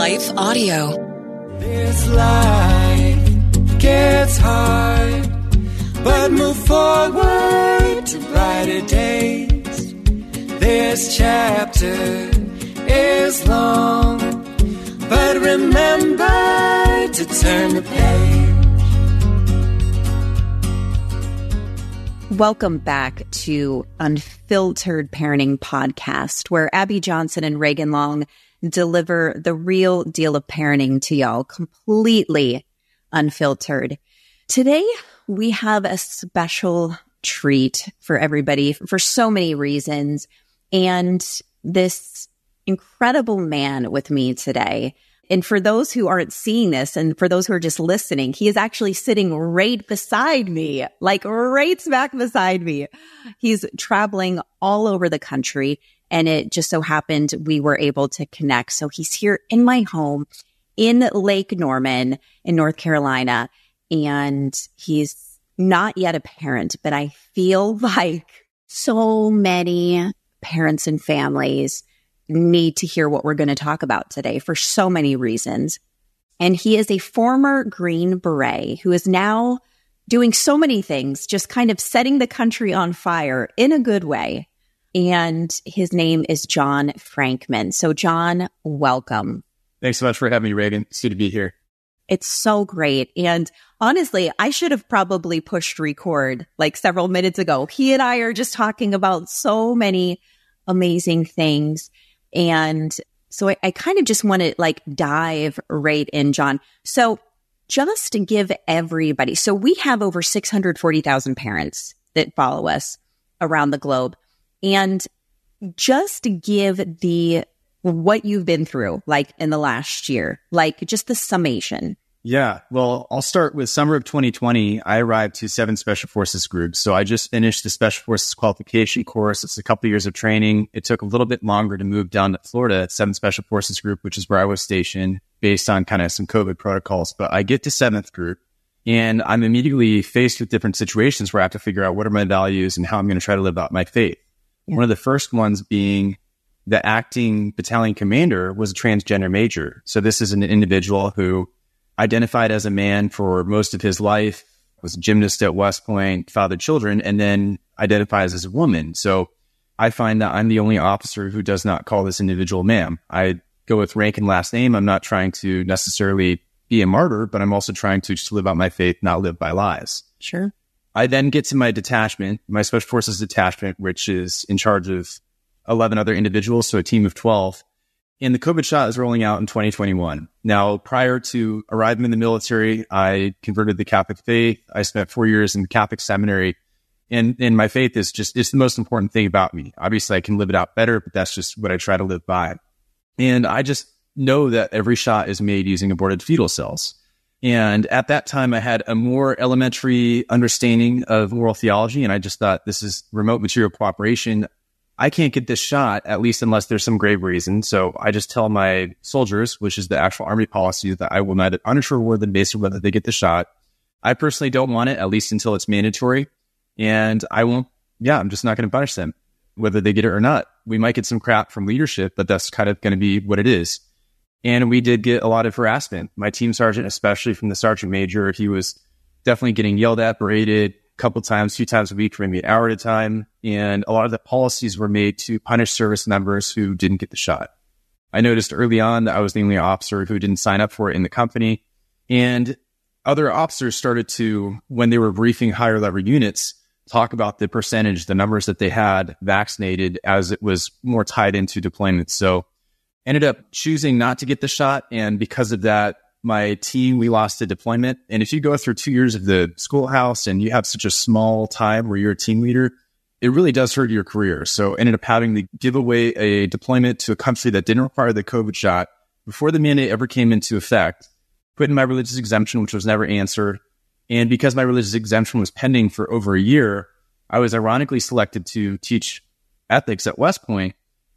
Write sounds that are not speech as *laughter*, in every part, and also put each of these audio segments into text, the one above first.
Life Audio. This life gets hard, but move forward to brighter days. This chapter is long, but remember to turn the page. Welcome back to Unfiltered Parenting Podcast, where Abby Johnson and Regan Long deliver the real deal of parenting to y'all completely unfiltered. Today, we have a special treat for everybody for so many reasons. And this incredible man with me today. And for those who aren't seeing this and for those who are just listening, he is actually sitting right beside me, like right smack beside me. He's traveling all over the country and it just so happened we were able to connect. So he's here in my home in Lake Norman in North Carolina and he's not yet a parent, but I feel *laughs* like so many parents and families need to hear what we're going to talk about today for so many reasons. And he is a former Green Beret who is now doing so many things, just kind of setting the country on fire in a good way. And his name is John Frankman. So, John, welcome. Thanks so much for having me, Regan. It's good to be here. It's so great. And honestly, I should have probably pushed record like several minutes ago. He and I are just talking about so many amazing things. And so I, I kind of just want to like dive right in, John. So just to give everybody, so we have over 640,000 parents that follow us around the globe. And just give the what you've been through, like in the last year, like just the summation. Yeah. Well, I'll start with summer of 2020. I arrived to seven special forces groups. So I just finished the special forces qualification course. It's a couple of years of training. It took a little bit longer to move down to Florida at seven special forces group, which is where I was stationed based on kind of some COVID protocols. But I get to seventh group and I'm immediately faced with different situations where I have to figure out what are my values and how I'm going to try to live out my faith. One of the first ones being the acting battalion commander was a transgender major. So this is an individual who identified as a man for most of his life, was a gymnast at West Point, fathered children, and then identifies as a woman. So I find that I'm the only officer who does not call this individual ma'am. I go with rank and last name. I'm not trying to necessarily be a martyr, but I'm also trying to just live out my faith, not live by lies. Sure. I then get to my detachment, my special forces detachment, which is in charge of 11 other individuals. So a team of 12. And the COVID shot is rolling out in 2021. Now, prior to arriving in the military, I converted the Catholic faith. I spent four years in Catholic seminary. And, and my faith is just, it's the most important thing about me. Obviously, I can live it out better, but that's just what I try to live by. And I just know that every shot is made using aborted fetal cells. And at that time, I had a more elementary understanding of moral theology. And I just thought this is remote material cooperation. I can't get this shot, at least unless there's some grave reason. So I just tell my soldiers, which is the actual army policy, that I will punish or reward them based on whether they get the shot. I personally don't want it, at least until it's mandatory. And I won't, yeah, I'm just not going to punish them, whether they get it or not. We might get some crap from leadership, but that's kind of going to be what it is. And we did get a lot of harassment. My team sergeant, especially from the sergeant major, he was definitely getting yelled at, berated, a couple times, few times a week maybe an hour at a time. And a lot of the policies were made to punish service members who didn't get the shot. I noticed early on that I was the only officer who didn't sign up for it in the company. And other officers started to, when they were briefing higher level units, talk about the percentage, the numbers that they had vaccinated as it was more tied into deployment. So ended up choosing not to get the shot. And because of that, my team, we lost a deployment. And if you go through two years of the schoolhouse and you have such a small time where you're a team leader, it really does hurt your career. So ended up having to give away a deployment to a country that didn't require the COVID shot before the mandate ever came into effect, put in my religious exemption, which was never answered. And because my religious exemption was pending for over a year, I was ironically selected to teach ethics at West Point,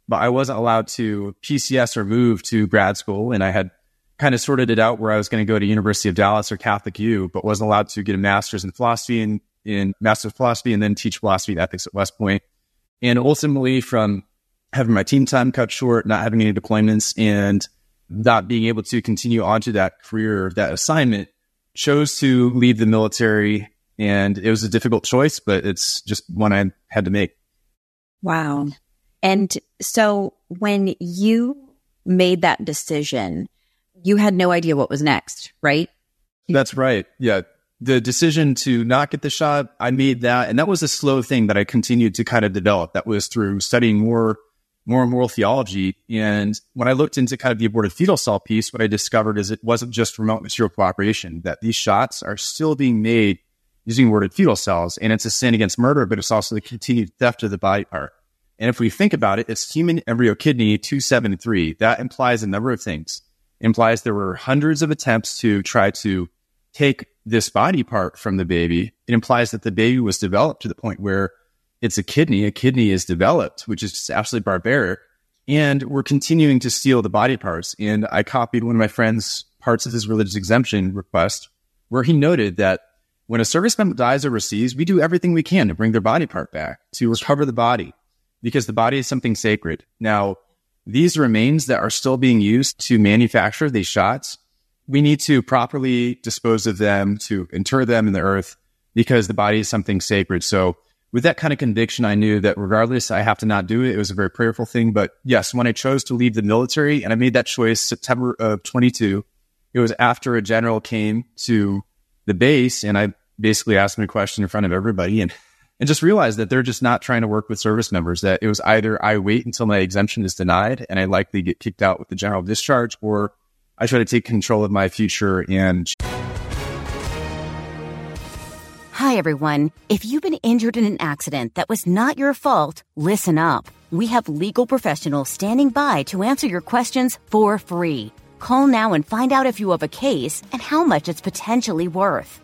but I wasn't allowed to PCS or move to grad school. And I had kind of sorted it out where I was going to go to University of Dallas or Catholic U, but wasn't allowed to get a master's in philosophy and in master's philosophy and then teach philosophy and ethics at West Point. And ultimately from having my team time cut short, not having any deployments and not being able to continue onto that career, that assignment, chose to leave the military. And it was a difficult choice, but it's just one I had to make. Wow. And so when you made that decision, you had no idea what was next, right? That's right. Yeah. The decision to not get the shot, I made that. And that was a slow thing that I continued to kind of develop. That was through studying more, more moral theology. And when I looked into kind of the aborted fetal cell piece, what I discovered is it wasn't just remote material cooperation, that these shots are still being made using aborted fetal cells. And it's a sin against murder, but it's also the continued theft of the body part. And if we think about it, it's human embryo kidney 273. That implies a number of things. It implies there were hundreds of attempts to try to take this body part from the baby. It implies that the baby was developed to the point where it's a kidney. A kidney is developed, which is just absolutely barbaric. And we're continuing to steal the body parts. And I copied one of my friend's parts of his religious exemption request where he noted that when a service member dies overseas, we do everything we can to bring their body part back, to recover the body, because the body is something sacred. Now, these remains that are still being used to manufacture these shots, we need to properly dispose of them, to inter them in the earth, because the body is something sacred. So, with that kind of conviction, I knew that regardless, I have to not do it. It was a very prayerful thing. But yes, when I chose to leave the military and I made that choice September of 22, it was after a general came to the base and I basically asked him a question in front of everybody and *laughs* and just realized that they're just not trying to work with service members. That it was either I wait until my exemption is denied and I likely get kicked out with the general discharge, or I try to take control of my future and. Hi, everyone. If you've been injured in an accident that was not your fault, listen up. We have legal professionals standing by to answer your questions for free. Call now and find out if you have a case and how much it's potentially worth.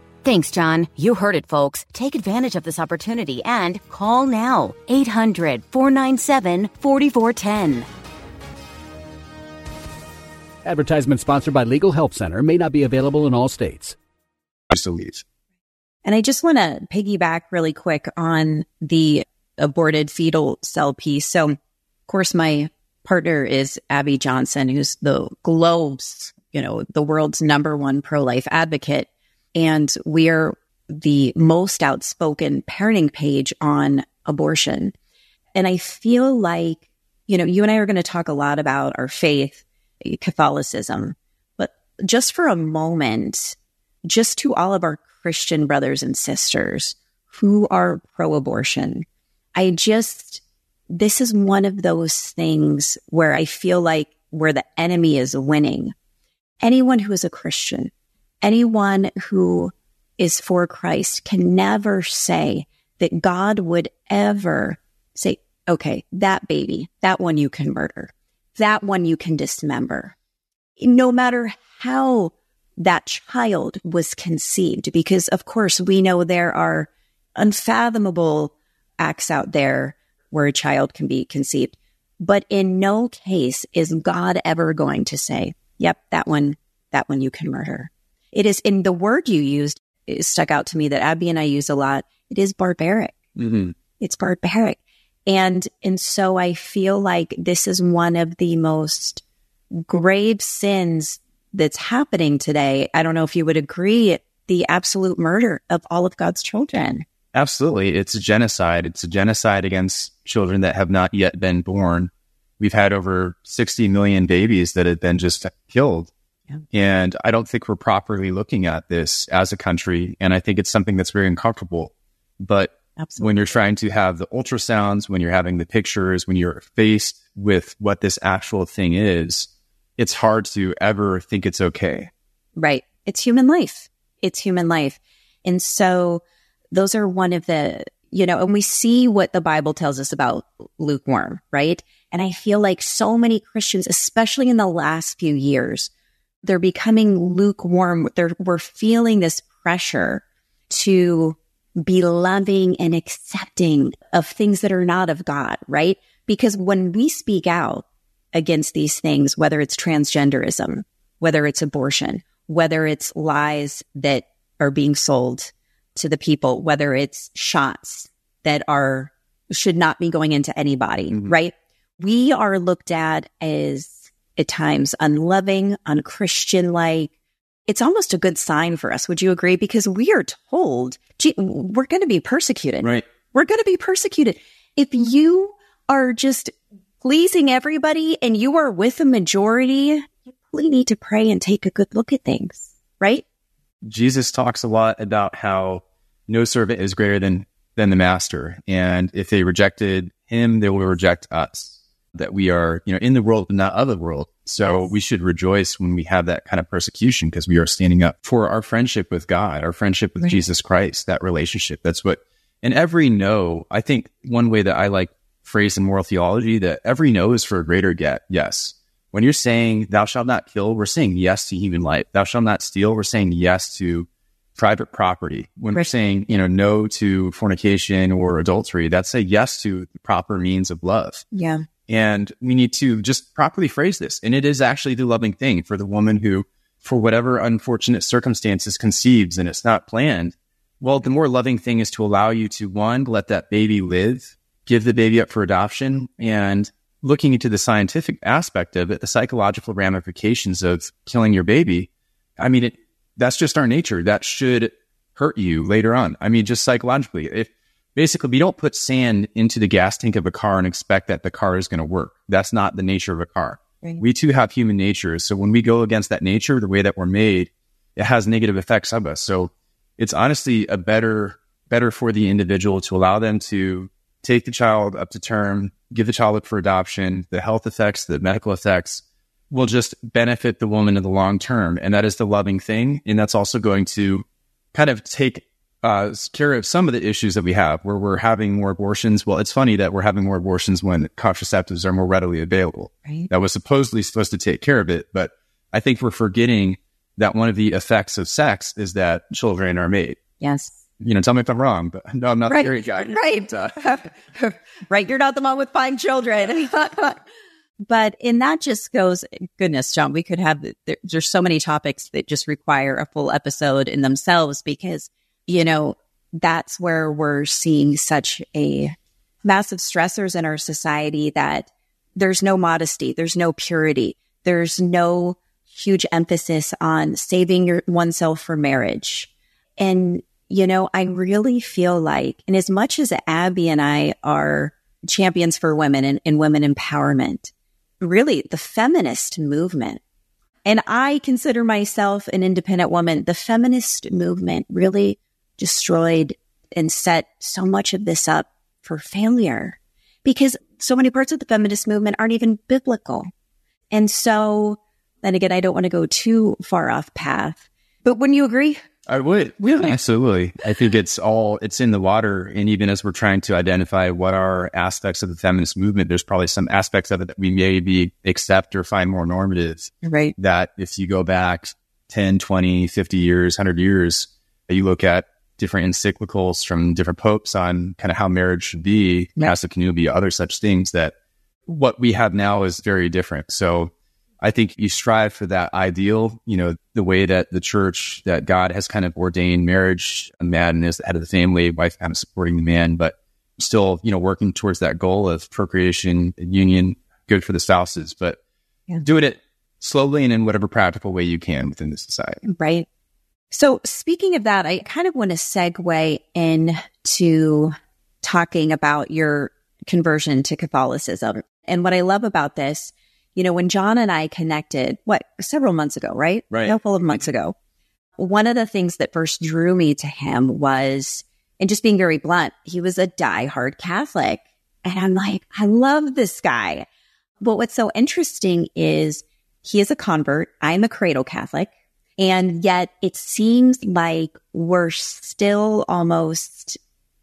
Thanks, John. You heard it, folks. Take advantage of this opportunity and call now 800 497 4410. Advertisement sponsored by Legal Help Center may not be available in all states. to. And I just want to piggyback really quick on the aborted fetal cell piece. So, of course, my partner is Abby Johnson, who's the globe's, you know, the world's number one pro life advocate. And we are the most outspoken parenting page on abortion. And I feel like, you know, you and I are going to talk a lot about our faith, Catholicism, but just for a moment, just to all of our Christian brothers and sisters who are pro abortion, I just, this is one of those things where I feel like where the enemy is winning. Anyone who is a Christian, anyone who is for Christ can never say that God would ever say, okay, that baby, that one you can murder, that one you can dismember. No matter how that child was conceived, because of course we know there are unfathomable acts out there where a child can be conceived. But in no case is God ever going to say, yep, that one, that one you can murder. It is in the word you used, it stuck out to me that Abby and I use a lot. It is barbaric. Mm-hmm. It's barbaric. And, and so I feel like this is one of the most grave sins that's happening today. I don't know if you would agree, the absolute murder of all of God's children. Absolutely. It's a genocide. It's a genocide against children that have not yet been born. We've had over 60 million babies that have been just killed. Yeah. And I don't think we're properly looking at this as a country. And I think it's something that's very uncomfortable. But Absolutely. when you're trying to have the ultrasounds, when you're having the pictures, when you're faced with what this actual thing is, it's hard to ever think it's okay. Right. It's human life. It's human life. And so those are one of the, you know, and we see what the Bible tells us about lukewarm, right? And I feel like so many Christians, especially in the last few years, they're becoming lukewarm. They're, we're feeling this pressure to be loving and accepting of things that are not of God, right? Because when we speak out against these things, whether it's transgenderism, whether it's abortion, whether it's lies that are being sold to the people, whether it's shots that are should not be going into anybody, mm-hmm. right? We are looked at as at times unloving, unchristian like. It's almost a good sign for us. Would you agree? Because we are told, gee, we're going to be persecuted. Right. We're going to be persecuted. If you are just pleasing everybody and you are with a majority, you really need to pray and take a good look at things, right? Jesus talks a lot about how no servant is greater than than the master, and if they rejected him, they will reject us. That we are, you know, in the world but not of the world. So yes. we should rejoice when we have that kind of persecution because we are standing up for our friendship with God, our friendship with right. Jesus Christ, that relationship. That's what. And every no, I think one way that I like phrase in moral theology that every no is for a greater get. Yes. When you're saying thou shalt not kill, we're saying yes to human life. Thou shalt not steal, we're saying yes to private property. When we're saying, you know, no to fornication or adultery, that's a yes to the proper means of love. Yeah. And we need to just properly phrase this. And it is actually the loving thing for the woman who, for whatever unfortunate circumstances conceives and it's not planned. Well, the more loving thing is to allow you to one, let that baby live, give the baby up for adoption and looking into the scientific aspect of it, the psychological ramifications of killing your baby. I mean, it, that's just our nature. That should hurt you later on. I mean, just psychologically, if basically we don't put sand into the gas tank of a car and expect that the car is going to work. That's not the nature of a car. Right. We too have human nature. So when we go against that nature, the way that we're made, it has negative effects of us. So it's honestly a better, better for the individual to allow them to take the child up to term, give the child up for adoption. The health effects, the medical effects will just benefit the woman in the long term. And that is the loving thing. And that's also going to kind of take uh, care of some of the issues that we have where we're having more abortions. Well, it's funny that we're having more abortions when contraceptives are more readily available. Right. That was supposedly supposed to take care of it. But I think we're forgetting that one of the effects of sex is that children are made. Yes. You know, tell me if I'm wrong, but *laughs* no, I'm not right. the theory guy. *laughs* Right. Uh, *laughs* right. You're not the mom with five children. but and that just goes, goodness, John, we could have, there, there's so many topics that just require a full episode in themselves because you know, that's where we're seeing such a massive stressors in our society that there's no modesty, there's no purity, there's no huge emphasis on saving your oneself for marriage. And, you know, I really feel like, and as much as Abby and I are champions for women and, and women empowerment, really the feminist movement, and I consider myself an independent woman, the feminist movement really destroyed and set so much of this up for failure because so many parts of the feminist movement aren't even biblical. And so, then again, I don't want to go too far off path, but wouldn't you agree? I would. Yeah, absolutely. I think it's all, it's in the water. And even as we're trying to identify what are aspects of the feminist movement, there's probably some aspects of it that we maybe accept or find more normative. Right. That if you go back 10, 20, 50 years, 100 years, you look at different encyclicals from different popes on kind of how marriage should be. Casti Connubii, other such things that what we have now is very different. So I think you strive for that ideal, you know, the way that the church, that God has kind of ordained marriage, a man is the head of the family, wife kind of supporting the man, but still, you know, working towards that goal of procreation, union, good for the spouses, but yeah. doing it slowly and in whatever practical way you can within the society. Right. So speaking of that, I kind of want to segue into talking about your conversion to Catholicism. And what I love about this, you know, when John and I connected, what, several months ago, right? Right. A couple of months ago. One of the things that first drew me to him was, and just being very blunt, he was a diehard Catholic. And I'm like, I love this guy. But what's so interesting is he is a convert. I'm a cradle Catholic. And yet it seems like we're still almost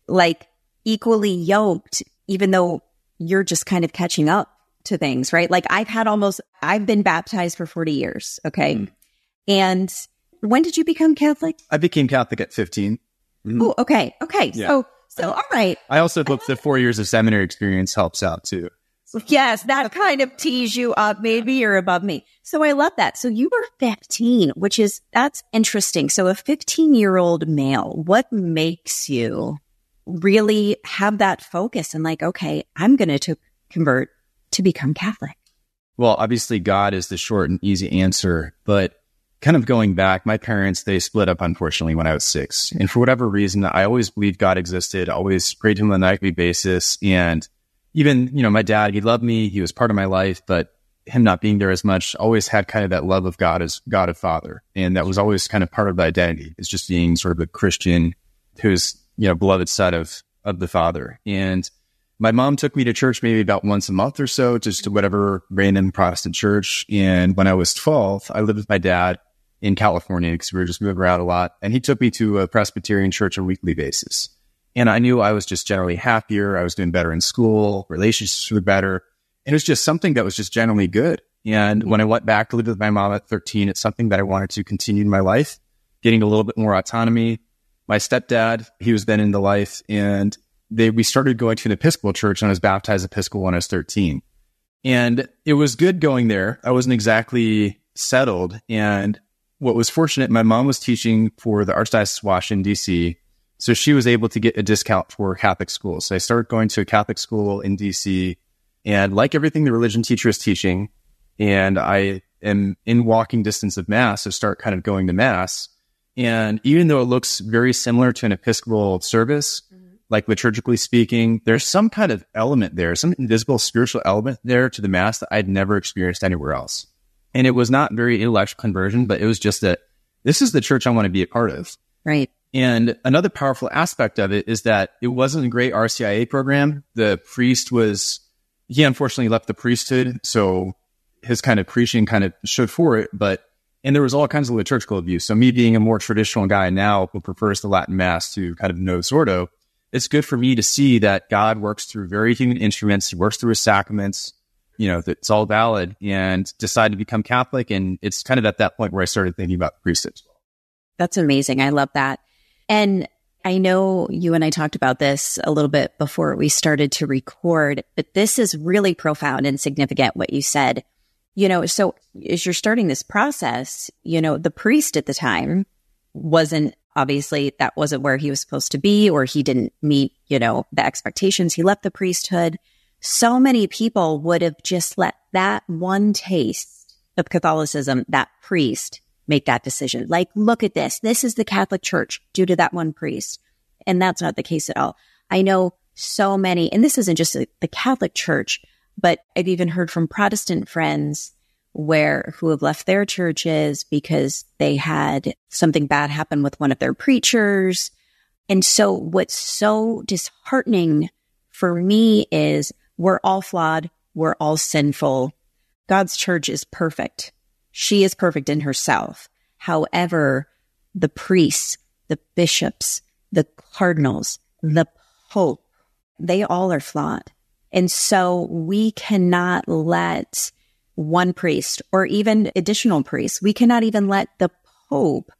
like equally yoked, even though you're just kind of catching up to things, right? Like I've had almost, I've been baptized for 40 years. Okay. Mm. And when did you become Catholic? I became Catholic at 15. Oh, okay. Okay. Yeah. So, so, all right. I also hope the four years of seminary experience helps out too. Yes, that kind of tease you up. Maybe you're above me. So I love that. So you were 15, which is, that's interesting. So a 15 year old male, what makes you really have that focus and like, okay, I'm going to convert to become Catholic? Well, obviously God is the short and easy answer, but kind of going back, my parents, they split up unfortunately when I was six. And for whatever reason, I always believed God existed, always prayed to him on a nightly basis. And even, you know, my dad, he loved me. He was part of my life, but him not being there as much always had kind of that love of God as God of father. And that was always kind of part of the identity is just being sort of a Christian who's, you know, beloved son of, of the father. And my mom took me to church maybe about once a month or so, just to whatever random Protestant church. And when I was 12, I lived with my dad in California because we were just moving around a lot. And he took me to a Presbyterian church on a weekly basis. And I knew I was just generally happier. I was doing better in school. Relationships were better. And it was just something that was just generally good. And when I went back to live with my mom at 13, it's something that I wanted to continue in my life, getting a little bit more autonomy. My stepdad, he was then in the life and they, we started going to an Episcopal church and I was baptized Episcopal when I was 13. And it was good going there. I wasn't exactly settled. And what was fortunate, my mom was teaching for the Archdiocese of Washington, DC. So she was able to get a discount for Catholic schools. So I started going to a Catholic school in DC and like everything the religion teacher is teaching, and I am in walking distance of mass, so start kind of going to mass. And even though it looks very similar to an Episcopal service, mm-hmm. like liturgically speaking, there's some kind of element there, some invisible spiritual element there to the mass that I'd never experienced anywhere else. And it was not very intellectual conversion, but it was just that this is the church I want to be a part of. Right. And another powerful aspect of it is that it wasn't a great RCIA program. The priest was, he unfortunately left the priesthood. So his kind of preaching kind of showed for it, but, and there was all kinds of liturgical abuse. So me being a more traditional guy now who prefers the Latin mass to kind of Novus Ordo, it's good for me to see that God works through very human instruments. He works through his sacraments, you know, it's all valid and decide to become Catholic. And it's kind of at that point where I started thinking about priesthood. That's amazing. I love that. And I know you and I talked about this a little bit before we started to record, but this is really profound and significant what you said. You know, so as you're starting this process, you know, the priest at the time wasn't obviously that wasn't where he was supposed to be or he didn't meet, you know, the expectations. He left the priesthood. So many people would have just let that one taste of Catholicism, that priest make that decision. Like, look at this. This is the Catholic Church due to that one priest. And that's not the case at all. I know so many, and this isn't just the Catholic Church, but I've even heard from Protestant friends where who have left their churches because they had something bad happen with one of their preachers. And so what's so disheartening for me is we're all flawed. We're all sinful. God's church is perfect. She is perfect in herself. However, the priests, the bishops, the cardinals, the pope, they all are flawed. And so we cannot let one priest or even additional priests, we cannot even let the pope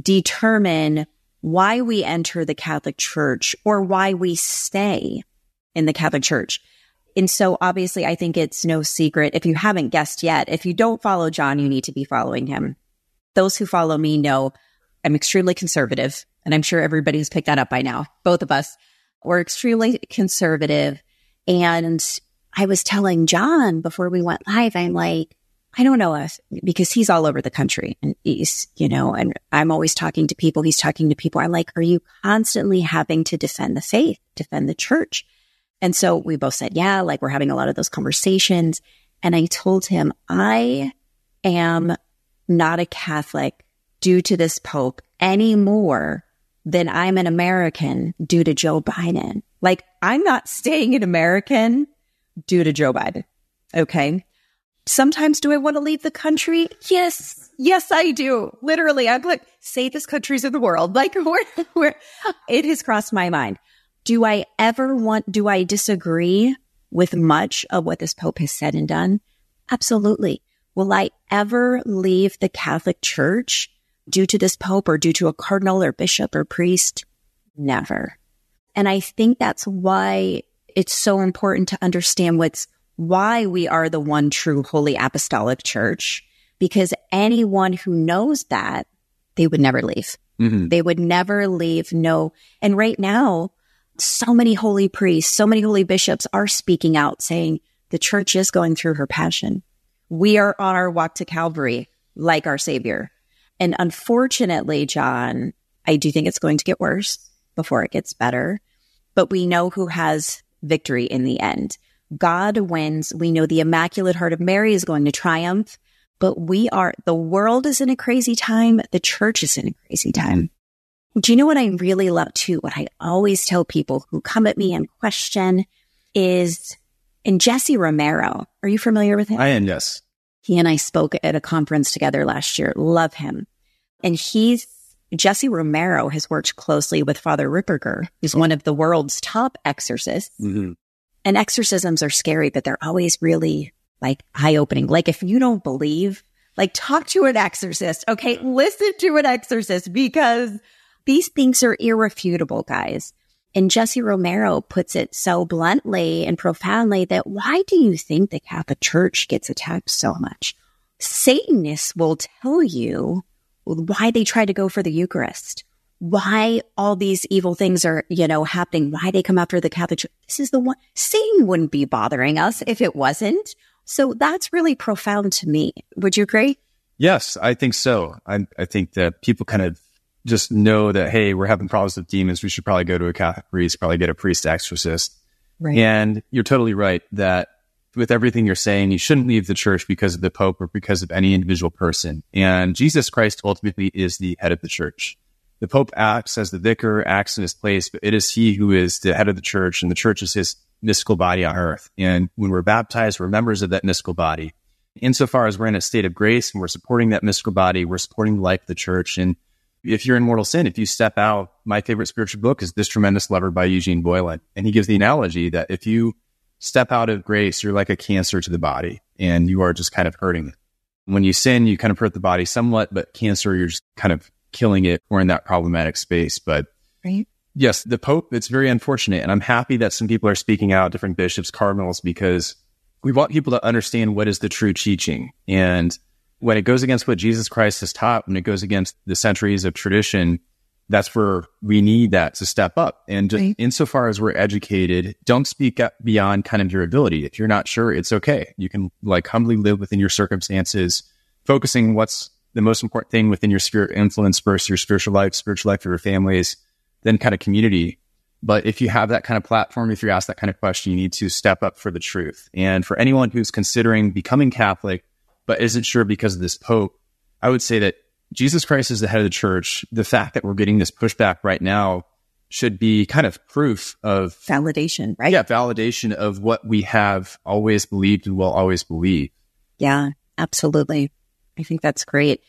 determine why we enter the Catholic Church or why we stay in the Catholic Church. And so obviously I think it's no secret. If you haven't guessed yet, if you don't follow John, you need to be following him. Those who follow me know I'm extremely conservative and I'm sure everybody's picked that up by now. Both of us were extremely conservative. And I was telling John before we went live, I'm like, I don't know us because he's all over the country and he's, you know, and I'm always talking to people. He's talking to people. I'm like, are you constantly having to defend the faith, defend the church? And so we both said, yeah, like we're having a lot of those conversations. And I told him, I am not a Catholic due to this Pope any more than I'm an American due to Joe Biden. Like I'm not staying an American due to Joe Biden. Okay. Sometimes do I want to leave the country? Yes. Yes, I do. Literally, I'm like, safest countries in the world. Like *laughs* where, where it has crossed my mind. Do I ever want, do I disagree with much of what this Pope has said and done? Absolutely. will I ever leave the Catholic Church due to this Pope or due to a cardinal or bishop or priest? Never. And I think that's why it's so important to understand what's why we are the one true holy apostolic church, because anyone who knows that they would never leave. Mhm. They would never leave. No. And right now, so many holy priests, so many holy bishops are speaking out saying the church is going through her passion. We are on our walk to Calvary like our savior. And unfortunately, John, I do think it's going to get worse before it gets better, but we know who has victory in the end. God wins. We know the Immaculate Heart of Mary is going to triumph, but we are, the world is in a crazy time. The church is in a crazy time. Do you know what I really love too? What I always tell people who come at me and question is in Jesse Romero. Are you familiar with him? I am, yes. he and I spoke at a conference together last year. Love him. And he's, Jesse Romero has worked closely with Father Ripperger, who's one of the world's top exorcists. Mhm. And exorcisms are scary, but they're always really like eye opening. Like if you don't believe, like talk to an exorcist. Okay. Listen to an exorcist because these things are irrefutable, guys. And Jesse Romero puts it so bluntly and profoundly that why do you think the Catholic Church gets attacked so much? Satanists will tell you why they try to go for the Eucharist, why all these evil things are, you know, happening, why they come after the Catholic Church. This is the one, Satan wouldn't be bothering us if it wasn't. So that's really profound to me. Would you agree? Yes, I think so. I, I think that people kind of just know that, hey, we're having problems with demons. We should probably go to a Catholic priest, probably get a priest exorcist. Right. And you're totally right that with everything you're saying, you shouldn't leave the church because of the Pope or because of any individual person. And Jesus Christ ultimately is the head of the church. The Pope acts as the vicar, acts in his place, but it is he who is the head of the church, and the church is his mystical body on earth. And when we're baptized, we're members of that mystical body. Insofar as we're in a state of grace and we're supporting that mystical body, we're supporting the life of the church. And if you're in mortal sin, if you step out, my favorite spiritual book is This Tremendous Lover by Eugene Boylan. And he gives the analogy that if you step out of grace, you're like a cancer to the body and you are just kind of hurting it. When you sin, you kind of hurt the body somewhat, but cancer, you're just kind of killing it or in that problematic space. But Right. yes, the Pope, it's very unfortunate. And I'm happy that some people are speaking out, different bishops, cardinals, because we want people to understand what is the true teaching. And when it goes against what Jesus Christ has taught, when it goes against the centuries of tradition, that's where we need that to step up. And just Right. insofar as we're educated, don't speak up beyond kind of your ability. If you're not sure, it's okay. You can like humbly live within your circumstances, focusing what's the most important thing within your spirit influence first, your spiritual life, spiritual life of your families, then kind of community. But if you have that kind of platform, if you're asked that kind of question, you need to step up for the truth. And for anyone who's considering becoming Catholic, but isn't sure because of this Pope, I would say that Jesus Christ is the head of the church. The fact that we're getting this pushback right now should be kind of proof of, Validation, right? yeah, validation of what we have always believed and will always believe. Yeah, absolutely. I think that's great.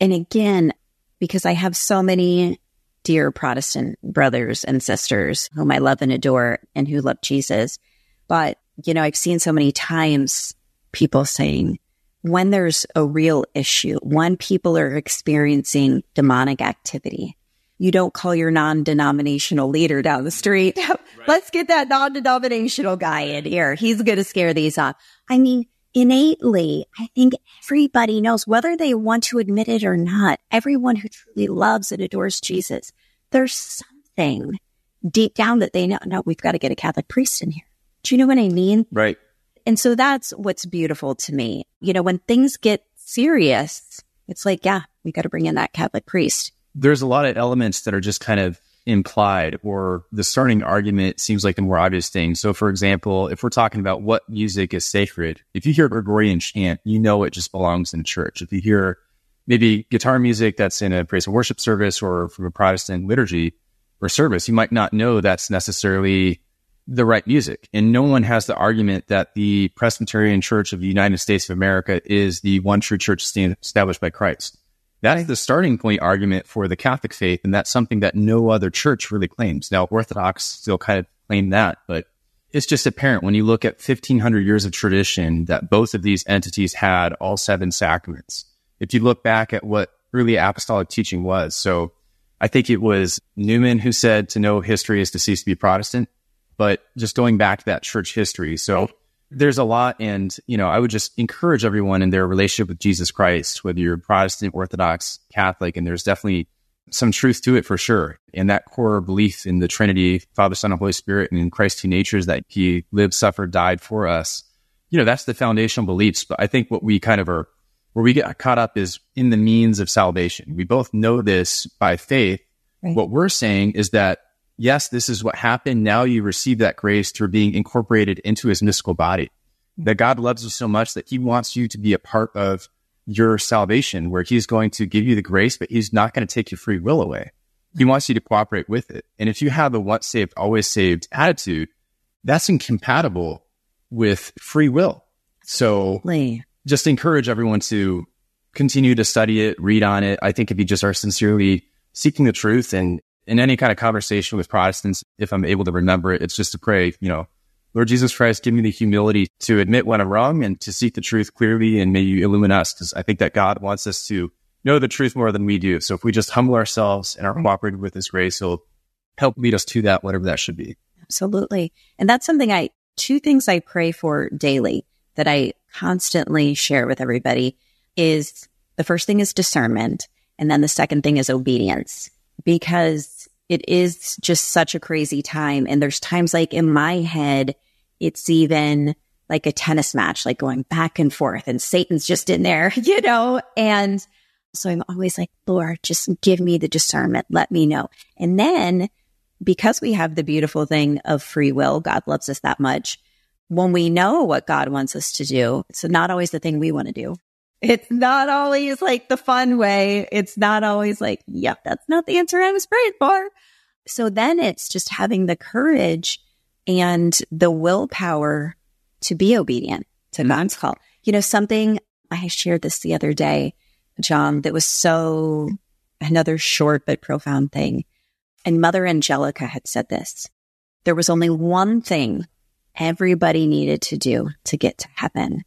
And again, because I have so many dear Protestant brothers and sisters whom I love and adore and who love Jesus, but you know, I've seen so many times people saying when there's a real issue, when people are experiencing demonic activity, you don't call your non-denominational leader down the street. *laughs* Let's get that non-denominational guy in here. He's going to scare these off. I mean, innately, I think everybody knows whether they want to admit it or not. Everyone who truly loves and adores Jesus, there's something deep down that they know, no, we've got to get a Catholic priest in here. Do you know what I mean? Right. And so that's what's beautiful to me. You know, when things get serious, it's like, yeah, we got to bring in that Catholic priest. there's a lot of elements that are just kind of implied or the starting argument seems like the more obvious thing. So for example, if we're talking about what music is sacred, if you hear Gregorian chant, you know it just belongs in church. If you hear maybe guitar music that's in a praise and worship service or from a Protestant liturgy or service, you might not know that's necessarily the right music. And no one has the argument that the Presbyterian Church of the United States of America is the one true church established by Christ. That is the starting point argument for the Catholic faith, and that's something that no other church really claims. Now, Orthodox still kind of claim that, but it's just apparent when you look at 1500 years of tradition that both of these entities had all seven sacraments. If you look back at what early apostolic teaching was. So I think it was Newman who said to know history is to cease to be Protestant, but just going back to that church history. So there's a lot. And, you know, I would just encourage everyone in their relationship with Jesus Christ, whether you're Protestant, Orthodox, Catholic, and there's definitely some truth to it for sure. And that core belief in the Trinity, Father, Son, and Holy Spirit, and in Christ's two natures that he lived, suffered, died for us. You know, that's the foundational beliefs. But I think what we kind of are, where we get caught up is in the means of salvation. We both know this by faith. Right. What we're saying is that, yes, this is what happened. Now you receive that grace through being incorporated into his mystical body. Mm-hmm. That God loves you so much that he wants you to be a part of your salvation where he's going to give you the grace, but he's not going to take your free will away. He mm-hmm. wants you to cooperate with it. And if you have a once saved, always saved attitude, that's incompatible with free will. So just encourage everyone to continue to study it, read on it. I think if you just are sincerely seeking the truth and in any kind of conversation with Protestants, if I'm able to remember it, it's just to pray, you know, Lord Jesus Christ, give me the humility to admit when I'm wrong and to seek the truth clearly and may you illumine us because I think that God wants us to know the truth more than we do. So if we just humble ourselves and are cooperating with his grace, he'll help lead us to that, whatever that should be. Absolutely. And that's something I, two things I pray for daily that I constantly share with everybody is the first thing is discernment. And then the second thing is obedience because it is just such a crazy time. And there's times like in my head, it's even like a tennis match, like going back and forth and Satan's just in there, *laughs* you know? And so I'm always like, Lord, just give me the discernment. Let me know. And then because we have the beautiful thing of free will, God loves us that much. When we know what God wants us to do, it's not always the thing we want to do. It's not always like the fun way. It's not always like, yep, that's not the answer I was praying for. So then it's just having the courage and the willpower to be obedient to mm-hmm. God's call. You know, something I shared this the other day, John, that was so another short but profound thing. And Mother Angelica had said this. There was only one thing everybody needed to do to get to heaven.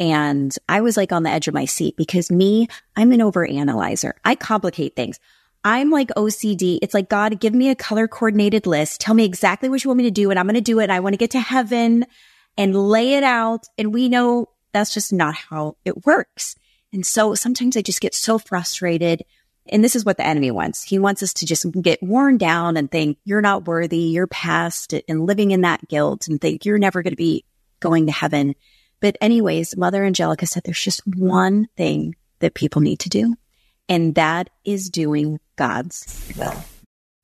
And I was like on the edge of my seat because me, I'm an overanalyzer. I complicate things. I'm like OCD. It's like, God, give me a color coordinated list. Tell me exactly what you want me to do. And I'm going to do it. I want to get to heaven and lay it out. And we know that's just not how it works. And so sometimes I just get so frustrated. And this is what the enemy wants. He wants us to just get worn down and think you're not worthy, you're past and living in that guilt and think you're never going to be going to heaven. But anyways, Mother Angelica said there's just one thing that people need to do. And that is doing God's will.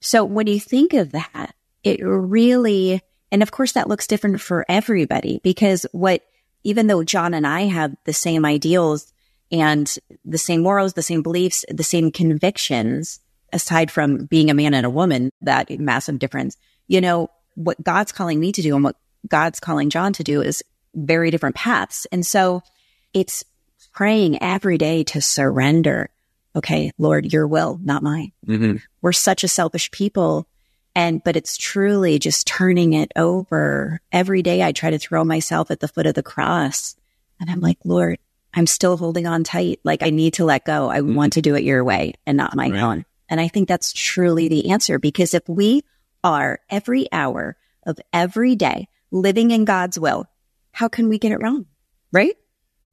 So when you think of that, it really, and of course that looks different for everybody because what, even though John and I have the same ideals and the same morals, the same beliefs, the same convictions, aside from being a man and a woman, that massive difference, you know, what God's calling me to do and what God's calling John to do is very different paths. And so it's praying every day to surrender okay, Lord, your will, not mine. Mm-hmm. We're such a selfish people. And, but it's truly just turning it over. Every day I try to throw myself at the foot of the cross and I'm like, Lord, I'm still holding on tight. Like I need to let go. I mm-hmm. want to do it your way and not my right. own. And I think that's truly the answer because if we are every hour of every day living in God's will, how can we get it wrong? Right?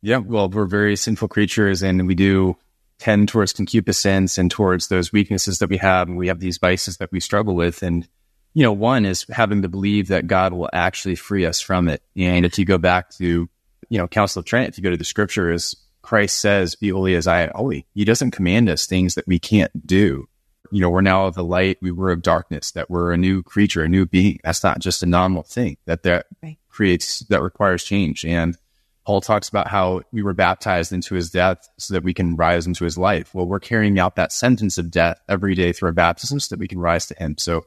Yeah. Well, we're very sinful creatures and we do tend towards concupiscence and towards those weaknesses that we have. And we have these vices that we struggle with. And, you know, one is having to believe that God will actually free us from it. And if you go back to, you know, Council of Trent, if you go to the scriptures, Christ says, be holy as I am holy. He doesn't command us things that we can't do. You know, we're now of the light. We were of darkness, that we're a new creature, a new being. That's not just a nominal thing that that right. creates, that requires change. And Paul talks about how we were baptized into his death so that we can rise into his life. Well, we're carrying out that sentence of death every day through our baptism so that we can rise to him. So,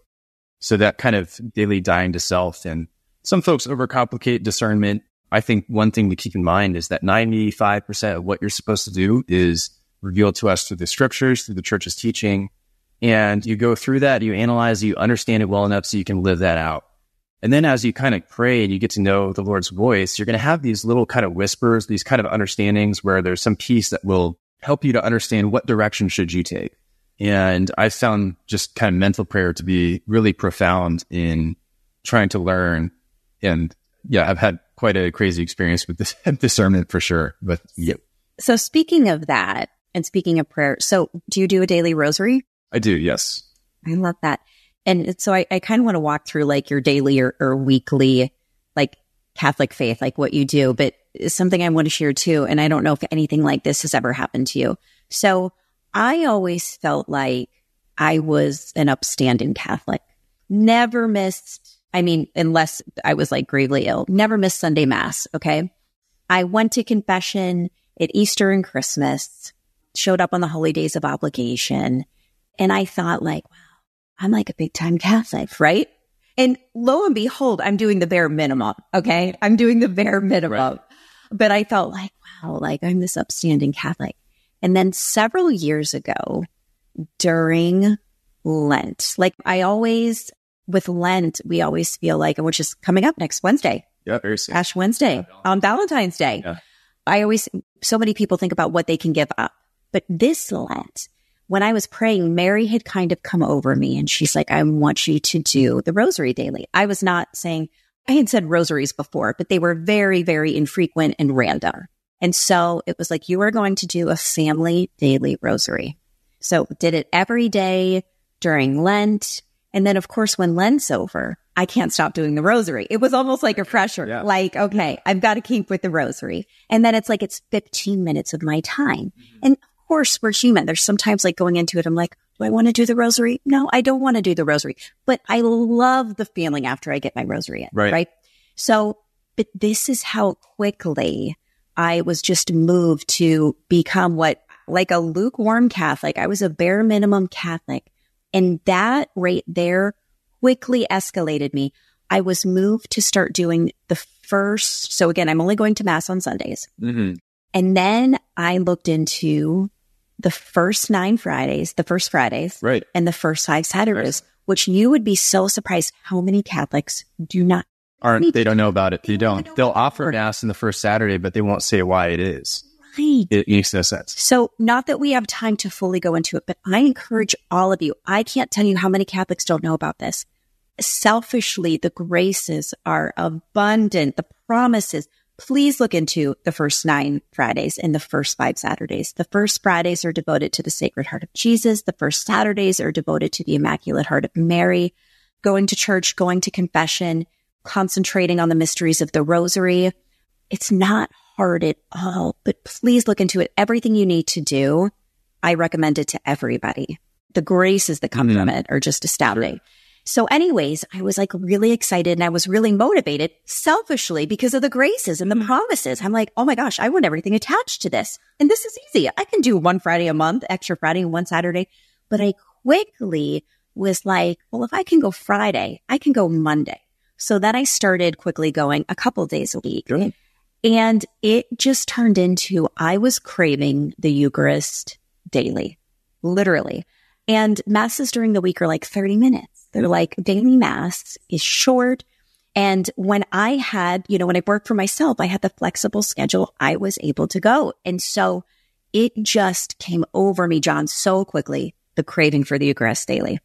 so that kind of daily dying to self and some folks overcomplicate discernment. I think one thing to keep in mind is that 95% of what you're supposed to do is revealed to us through the scriptures, through the church's teaching. And you go through that, you analyze, you understand it well enough so you can live that out. And then as you kind of pray and you get to know the Lord's voice, you're going to have these little kind of whispers, these kind of understandings where there's some peace that will help you to understand what direction should you take. And I found just kind of mental prayer to be really profound in trying to learn. And yeah, I've had quite a crazy experience with this *laughs* discernment for sure. But yeah. So speaking of that and speaking of prayer, so do you do a daily rosary? I do, yes. I love that. And so I, I kind of want to walk through like your daily or, or weekly, like Catholic faith, like what you do, but something I want to share too. And I don't know if anything like this has ever happened to you. So I always felt like I was an upstanding Catholic, never missed. I mean, unless I was like gravely ill, never missed Sunday mass. Okay. I went to confession at Easter and Christmas, showed up on the holy days of obligation. And I thought like, wow, I'm like a big time Catholic, right? And lo and behold, I'm doing the bare minimum. Okay. I'm doing the bare minimum. Right. But I felt like, wow, like I'm this upstanding Catholic. And then several years ago during Lent, like I always, with Lent, we always feel like, which is coming up next Wednesday. Yeah, very soon. Ash Wednesday yeah, on um, Valentine's Day. Yeah. I always, so many people think about what they can give up. But this Lent, when I was praying, Mary had kind of come over me and she's like, I want you to do the rosary daily. I was not saying, I had said rosaries before, but they were very, very infrequent and random. And so it was like, you are going to do a family daily rosary. So did it every day during Lent. And then, of course, when Lent's over, I can't stop doing the rosary. It was almost like a pressure. Yeah. Like, okay, I've got to keep with the rosary. And then it's like, it's 15 minutes of my time. Mm-hmm. And course, we're human. There's sometimes like going into it, I'm like, do I want to do the rosary? No, I don't want to do the rosary, but I love the feeling after I get my rosary in. Right. Right. So, but this is how quickly I was just moved to become what like a lukewarm Catholic. I was a bare minimum Catholic. And that right there quickly escalated me. I was moved to start doing the first. So again, I'm only going to mass on Sundays. Mm-hmm. And then I looked into the first nine Fridays, the first Fridays, right. and the first five Saturdays, right. which you would be so surprised how many Catholics do not aren't they don't know about it. They don't. They'll offer mass in the first Saturday, but they won't say why it is. Right. It makes no sense. So not that we have time to fully go into it, but I encourage all of you. I can't tell you how many Catholics don't know about this. Selfishly, the graces are abundant. The promises. Please look into the first nine Fridays and the first five Saturdays. The first Fridays are devoted to the Sacred Heart of Jesus. The first Saturdays are devoted to the Immaculate Heart of Mary. Going to church, going to confession, concentrating on the mysteries of the rosary. It's not hard at all, but please look into it. Everything you need to do, I recommend it to everybody. The graces that come mm-hmm. from it are just astounding. So anyways, I was like really excited and I was really motivated selfishly because of the graces and the mm-hmm. promises. I'm like, oh my gosh, I want everything attached to this. And this is easy. I can do one Friday a month, extra Friday and one Saturday. But I quickly was like, well, if I can go Friday, I can go Monday. So then I started quickly going a couple days a week. And it just turned into I was craving the Eucharist daily, literally. And masses during the week are like 30 minutes. They're like daily mass is short. And when I had, you know, when I worked for myself, I had the flexible schedule. I was able to go. And so it just came over me, John, so quickly, the craving for the Eucharist daily.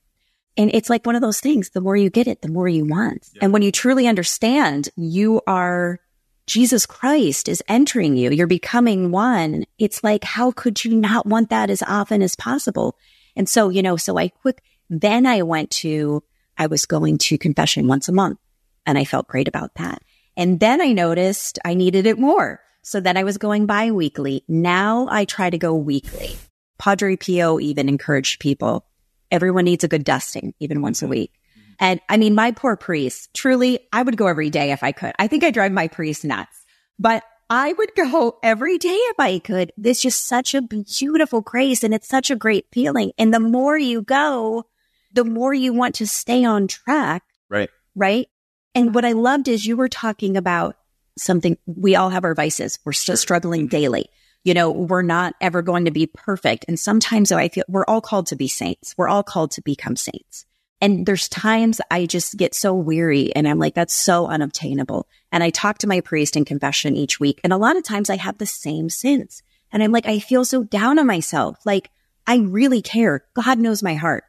And it's like one of those things. The more you get it, the more you want. Yeah. And when you truly understand you are Jesus Christ is entering you, you're becoming one. It's like, how could you not want that as often as possible? And so, you know, so I quick, then I went to, I was going to confession once a month and I felt great about that. And then I noticed I needed it more. So then I was going bi-weekly. Now I try to go weekly. Padre Pio even encouraged people Everyone needs a good dusting, even once a mm-hmm. week. And I mean, my poor priest, truly, I would go every day if I could. I think I drive my priest nuts, but I would go every day if I could. There's just such a beautiful grace and it's such a great feeling. And the more you go, the more you want to stay on track. Right. Right. And what I loved is you were talking about something we all have our vices. We're still struggling daily you know, we're not ever going to be perfect. And sometimes though, I feel we're all called to be saints. We're all called to become saints. And there's times I just get so weary and I'm like, that's so unobtainable. And I talk to my priest in confession each week. And a lot of times I have the same sins. And I'm like, I feel so down on myself. Like I really care. God knows my heart.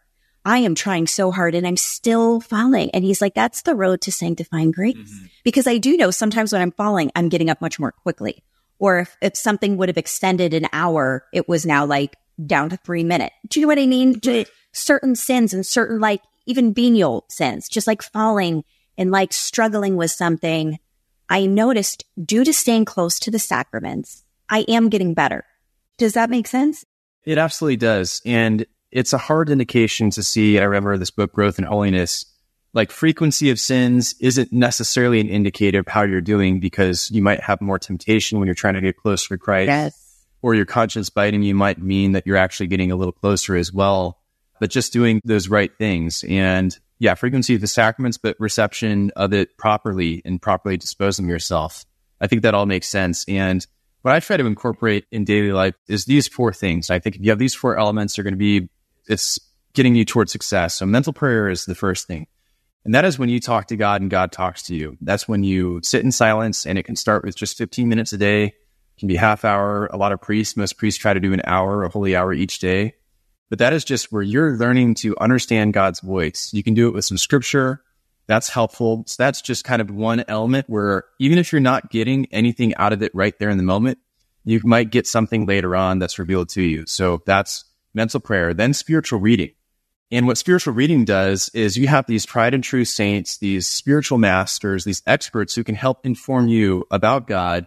I am trying so hard and I'm still falling. And he's like, that's the road to sanctifying grace. Mm-hmm. Because I do know sometimes when I'm falling, I'm getting up much more quickly. Or if, if something would have extended an hour, it was now like down to three minutes. Do you know what I mean? Certain sins and certain like even venial sins, just like falling and like struggling with something, I noticed due to staying close to the sacraments, I am getting better. Does that make sense? It absolutely does. And it's a hard indication to see. I remember this book, Growth and Holiness. Like frequency of sins isn't necessarily an indicator of how you're doing because you might have more temptation when you're trying to get closer to Christ. Yes. Or your conscience biting you might mean that you're actually getting a little closer as well but just doing those right things. And yeah, frequency of the sacraments, but reception of it properly and properly disposing of yourself. I think that all makes sense. And what I try to incorporate in daily life is these four things. I think if you have these four elements, they're going to be, it's getting you towards success. So mental prayer is the first thing. And that is when you talk to God and God talks to you. That's when you sit in silence and it can start with just 15 minutes a day. It can be half hour. A lot of priests, most priests try to do an hour, a holy hour each day but that is just where you're learning to understand God's voice. You can do it with some scripture. That's helpful. So that's just kind of one element where even if you're not getting anything out of it right there in the moment, you might get something later on that's revealed to you. So that's mental prayer, then spiritual reading. And what spiritual reading does is you have these tried and true saints, these spiritual masters, these experts who can help inform you about God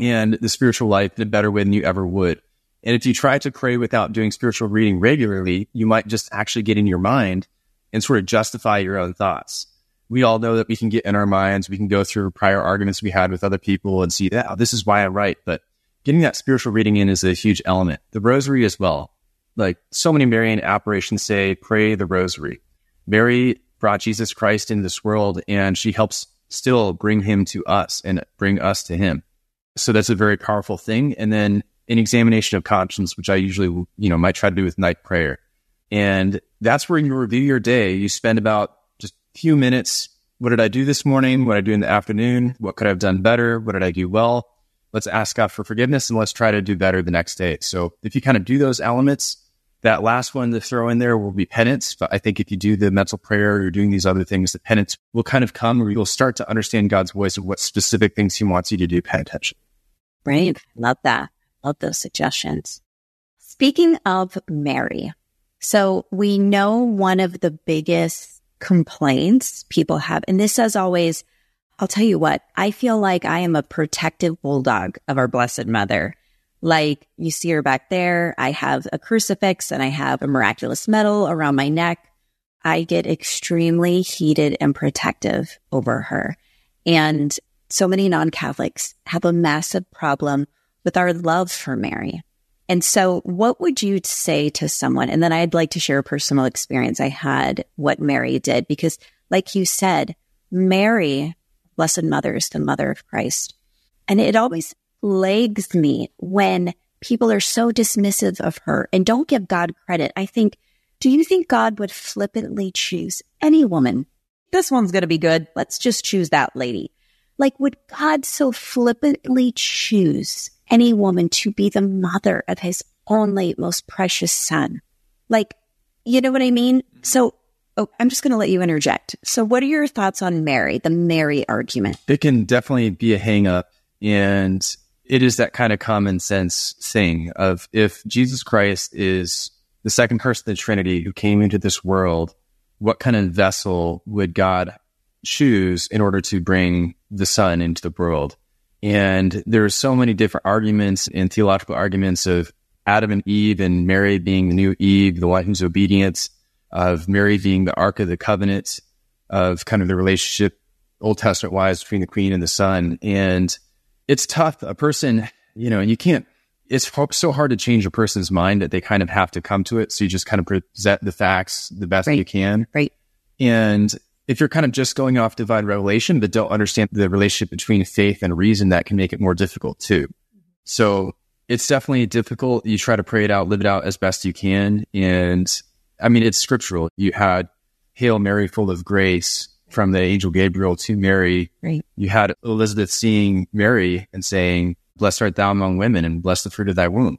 and the spiritual life in a better way than you ever would. And if you try to pray without doing spiritual reading regularly, you might just actually get in your mind and sort of justify your own thoughts. We all know that we can get in our minds. We can go through prior arguments we had with other people and see that oh, this is why I'm right. But getting that spiritual reading in is a huge element. The rosary as well. Like so many Marian apparitions say, pray the rosary. Mary brought Jesus Christ into this world and she helps still bring him to us and bring us to him. So that's a very powerful thing. And then an examination of conscience, which I usually, you know, might try to do with night prayer. And that's where you review your day. You spend about just a few minutes. What did I do this morning? What did I do in the afternoon? What could I have done better? What did I do well? Let's ask God for forgiveness and let's try to do better the next day. So if you kind of do those elements, that last one to throw in there will be penance. But I think if you do the mental prayer or doing these other things, the penance will kind of come where you'll start to understand God's voice and what specific things he wants you to do. Pay attention. Right. Love that. Love those suggestions. Speaking of Mary, so we know one of the biggest complaints people have, and this as always, I'll tell you what, I feel like I am a protective bulldog of our Blessed Mother. Like you see her back there. I have a crucifix and I have a miraculous medal around my neck. I get extremely heated and protective over her. And so many non Catholics have a massive problem with our love for Mary. And so what would you say to someone? And then I'd like to share a personal experience I had what Mary did, because like you said, Mary, Blessed Mother is the mother of Christ. And it always plagues me when people are so dismissive of her and don't give God credit. I think, do you think God would flippantly choose any woman? This one's going to be good. Let's just choose that lady. Like, would God so flippantly choose any woman to be the mother of his only most precious son. Like, you know what I mean? Mm-hmm. So, oh, I'm just going to let you interject. So, what are your thoughts on Mary, the Mary argument? It can definitely be a hang up. And it is that kind of common sense thing of if Jesus Christ is the second person of the Trinity who came into this world, what kind of vessel would God choose in order to bring the Son into the world? And there are so many different arguments and theological arguments of Adam and Eve and Mary being the new Eve, the one who's obedient, of Mary being the Ark of the Covenant, of kind of the relationship Old Testament wise between the Queen and the Son. And it's tough. A person, you know, and you can't, it's so hard to change a person's mind that they kind of have to come to it. So you just kind of present the facts the best right. you can. Right. And if you're kind of just going off divine revelation, but don't understand the relationship between faith and reason, that can make it more difficult too. So it's definitely difficult. You try to pray it out, live it out as best you can. And I mean, it's scriptural. You had Hail Mary, full of grace from the angel Gabriel to Mary. Right. You had Elizabeth seeing Mary and saying, Blessed art thou among women and blessed the fruit of thy womb.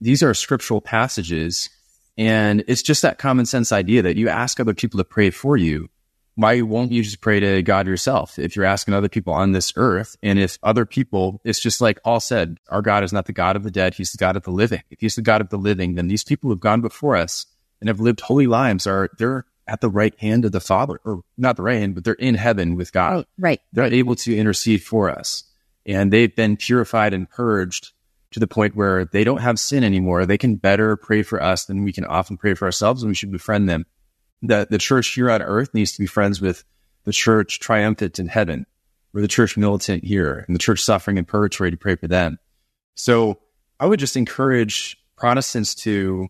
These are scriptural passages. And it's just that common sense idea that you ask other people to pray for you. Why won't you just pray to God yourself if you're asking other people on this earth? And if other people, it's just like Paul said, our God is not the God of the dead. He's the God of the living. If he's the God of the living, then these people who've gone before us and have lived holy lives are, they're at the right hand of the Father, or not the right hand, but they're in heaven with God. Right. Right. They're able to intercede for us. And they've been purified and purged to the point where they don't have sin anymore. They can better pray for us than we can often pray for ourselves, and we should befriend them. The, the church here on earth needs to be friends with the church triumphant in heaven, or the church militant here, and the church suffering in purgatory to pray for them. So I would just encourage Protestants to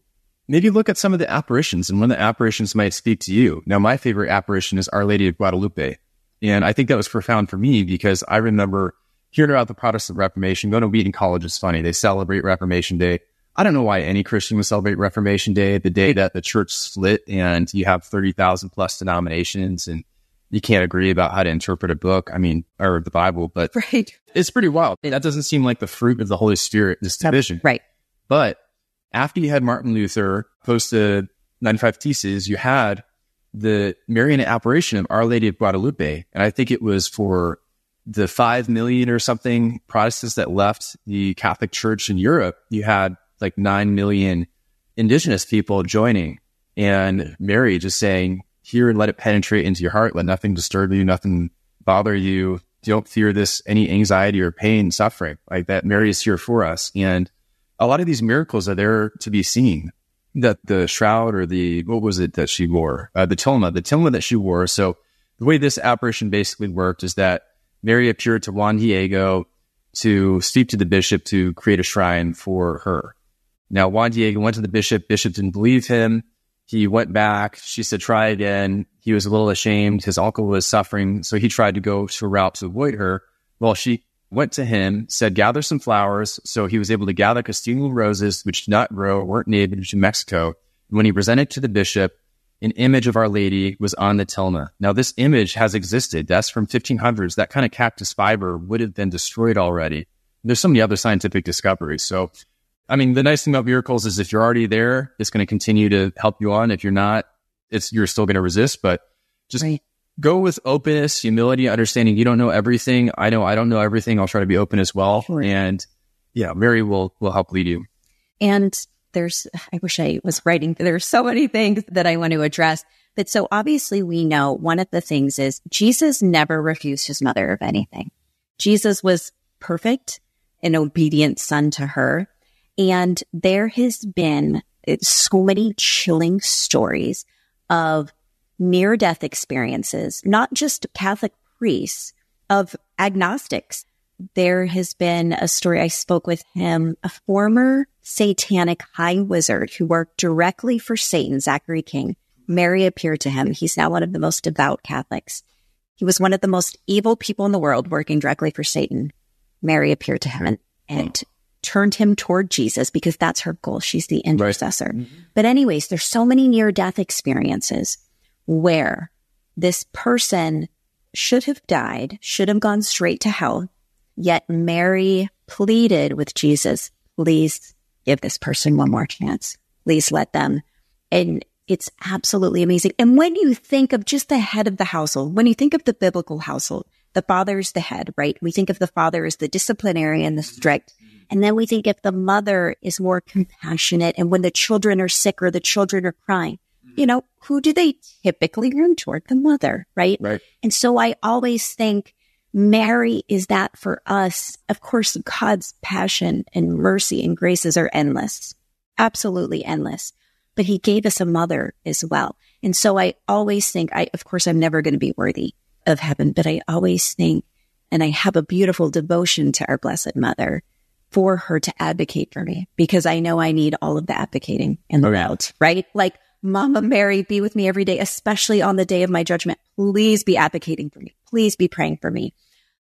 maybe look at some of the apparitions, and one of the apparitions might speak to you. Now, my favorite apparition is Our Lady of Guadalupe. And I think that was profound for me because I remember hearing about the Protestant Reformation, going to Wheaton College is funny. They celebrate Reformation Day. I don't know why any Christian would celebrate Reformation Day, the day that the church split and you have 30,000 plus denominations and you can't agree about how to interpret a book. I mean, or the Bible, but *laughs* Right. it's pretty wild. That doesn't seem like the fruit of the Holy Spirit, this division. Right. But after you had Martin Luther post the 95 Theses, you had the Marian apparition of Our Lady of Guadalupe. And I think it was for the 5 million or something Protestants that left the Catholic Church in Europe. You had like 9 million indigenous people joining and Mary just saying, here and let it penetrate into your heart. Let nothing disturb you, nothing bother you. Don't fear this, any anxiety or pain, suffering like that. Mary is here for us. And a lot of these miracles are there to be seen. That the shroud or the, what was it that she wore? Uh, the tilma, the tilma that she wore. So the way this apparition basically worked is that Mary appeared to Juan Diego to speak to the bishop to create a shrine for her. Now, Juan Diego went to the bishop. Bishop didn't believe him. He went back. She said, try again. He was a little ashamed. His uncle was suffering. So he tried to go to a route to avoid her. Well, she went to him, said, gather some flowers. So he was able to gather Castilian roses, which did not grow, weren't native to Mexico. When he presented to the bishop, an image of Our Lady was on the tilma. Now, this image has existed. That's from 1500s. That kind of cactus fiber would have been destroyed already. There's so many other scientific discoveries. So, I mean, the nice thing about miracles is if you're already there, it's going to continue to help you on. If you're not, it's, you're still going to resist, but just Right. Go with openness, humility, understanding you don't know everything. I know I don't know everything. I'll try to be open as well. Sure. And yeah, Mary will, will help lead you. And there's, I wish I was writing, there's so many things that I want to address. But so obviously we know one of the things is Jesus never refused his mother of anything. Jesus was perfect, an obedient son to her. And there has been so many chilling stories of near death experiences, not just Catholic priests, of agnostics. There has been a story. I spoke with him, a former satanic high wizard who worked directly for Satan, Zachary King. Mary appeared to him. He's now one of the most devout Catholics. He was one of the most evil people in the world working directly for Satan. Mary appeared to him and, and turned him toward Jesus because that's her goal. She's the intercessor. But anyways, there's so many near death experiences where this person should have died, should have gone straight to hell. Yet Mary pleaded with Jesus, please give this person one more chance. Please let them. And it's absolutely amazing. And when you think of just the head of the household, when you think of the biblical household, the father is the head, right? We think of the father as the disciplinarian, the strict. And then we think if the mother is more compassionate and when the children are sick or the children are crying, you know, who do they typically turn toward? The mother, right? Right. And so I always think Mary is that for us. Of course, God's passion and mercy and graces are endless, absolutely endless. But he gave us a mother as well. And so I always think, I, of course, I'm never going to be worthy of heaven, but I always think, and I have a beautiful devotion to our Blessed Mother for her to advocate for me because I know I need all of the advocating in the Okay. world, right? Like, Mama Mary, be with me every day, especially on the day of my judgment. Please be advocating for me. Please be praying for me.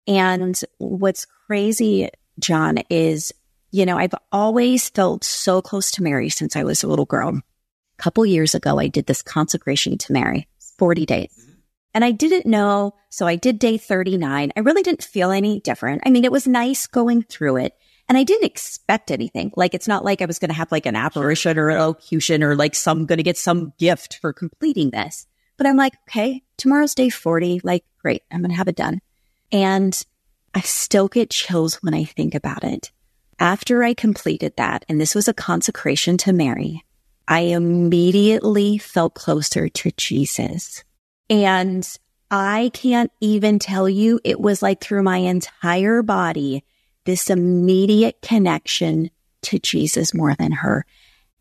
And what's crazy, John, is, you know, I've always felt so close to Mary since I was a little girl. A couple years ago, I did this consecration to Mary. 40 days. And I didn't know. So I did day 39. I really didn't feel any different. I mean, it was nice going through it. And I didn't expect anything. Like, it's not like I was going to have like an apparition or an elocution or like some going to get some gift for completing this. But I'm like, okay, tomorrow's day 40. Like, great. I'm going to have it done. And I still get chills when I think about it. After I completed that, and this was a consecration to Mary, I immediately felt closer to Jesus. And I can't even tell you, it was like through my entire body, this immediate connection to Jesus more than her.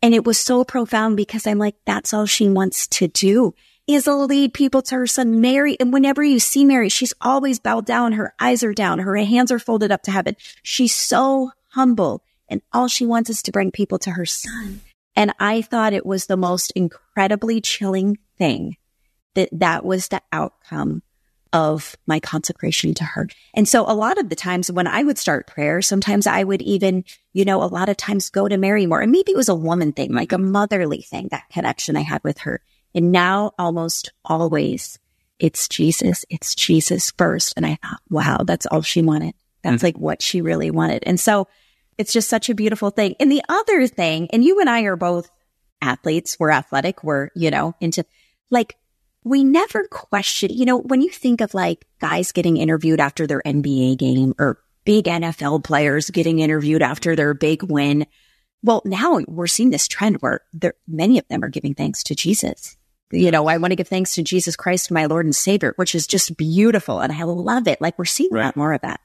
And it was so profound because I'm like, that's all she wants to do is lead people to her son Mary. And whenever you see Mary, she's always bowed down. Her eyes are down. Her hands are folded up to heaven. She's so humble and all she wants is to bring people to her son. And I thought it was the most incredibly chilling thing that that was the outcome of my consecration to her. And so a lot of the times when I would start prayer, sometimes I would even, you know, a lot of times go to Mary more. And maybe it was a woman thing, like a motherly thing, that connection I had with her. And now almost always it's Jesus. It's Jesus first. And I thought, wow, that's all she wanted. That's mm-hmm. like what she really wanted. And so it's just such a beautiful thing. And the other thing, and you and I are both athletes, we're athletic, we're, you know, into like, we never question, you know, when you think of like guys getting interviewed after their NBA game or big NFL players getting interviewed after their big win. Well, now we're seeing this trend where there, many of them are giving thanks to Jesus you know, I want to give thanks to Jesus Christ, my Lord and Savior, which is just beautiful. And I love it. Like we're seeing right. a lot more of that.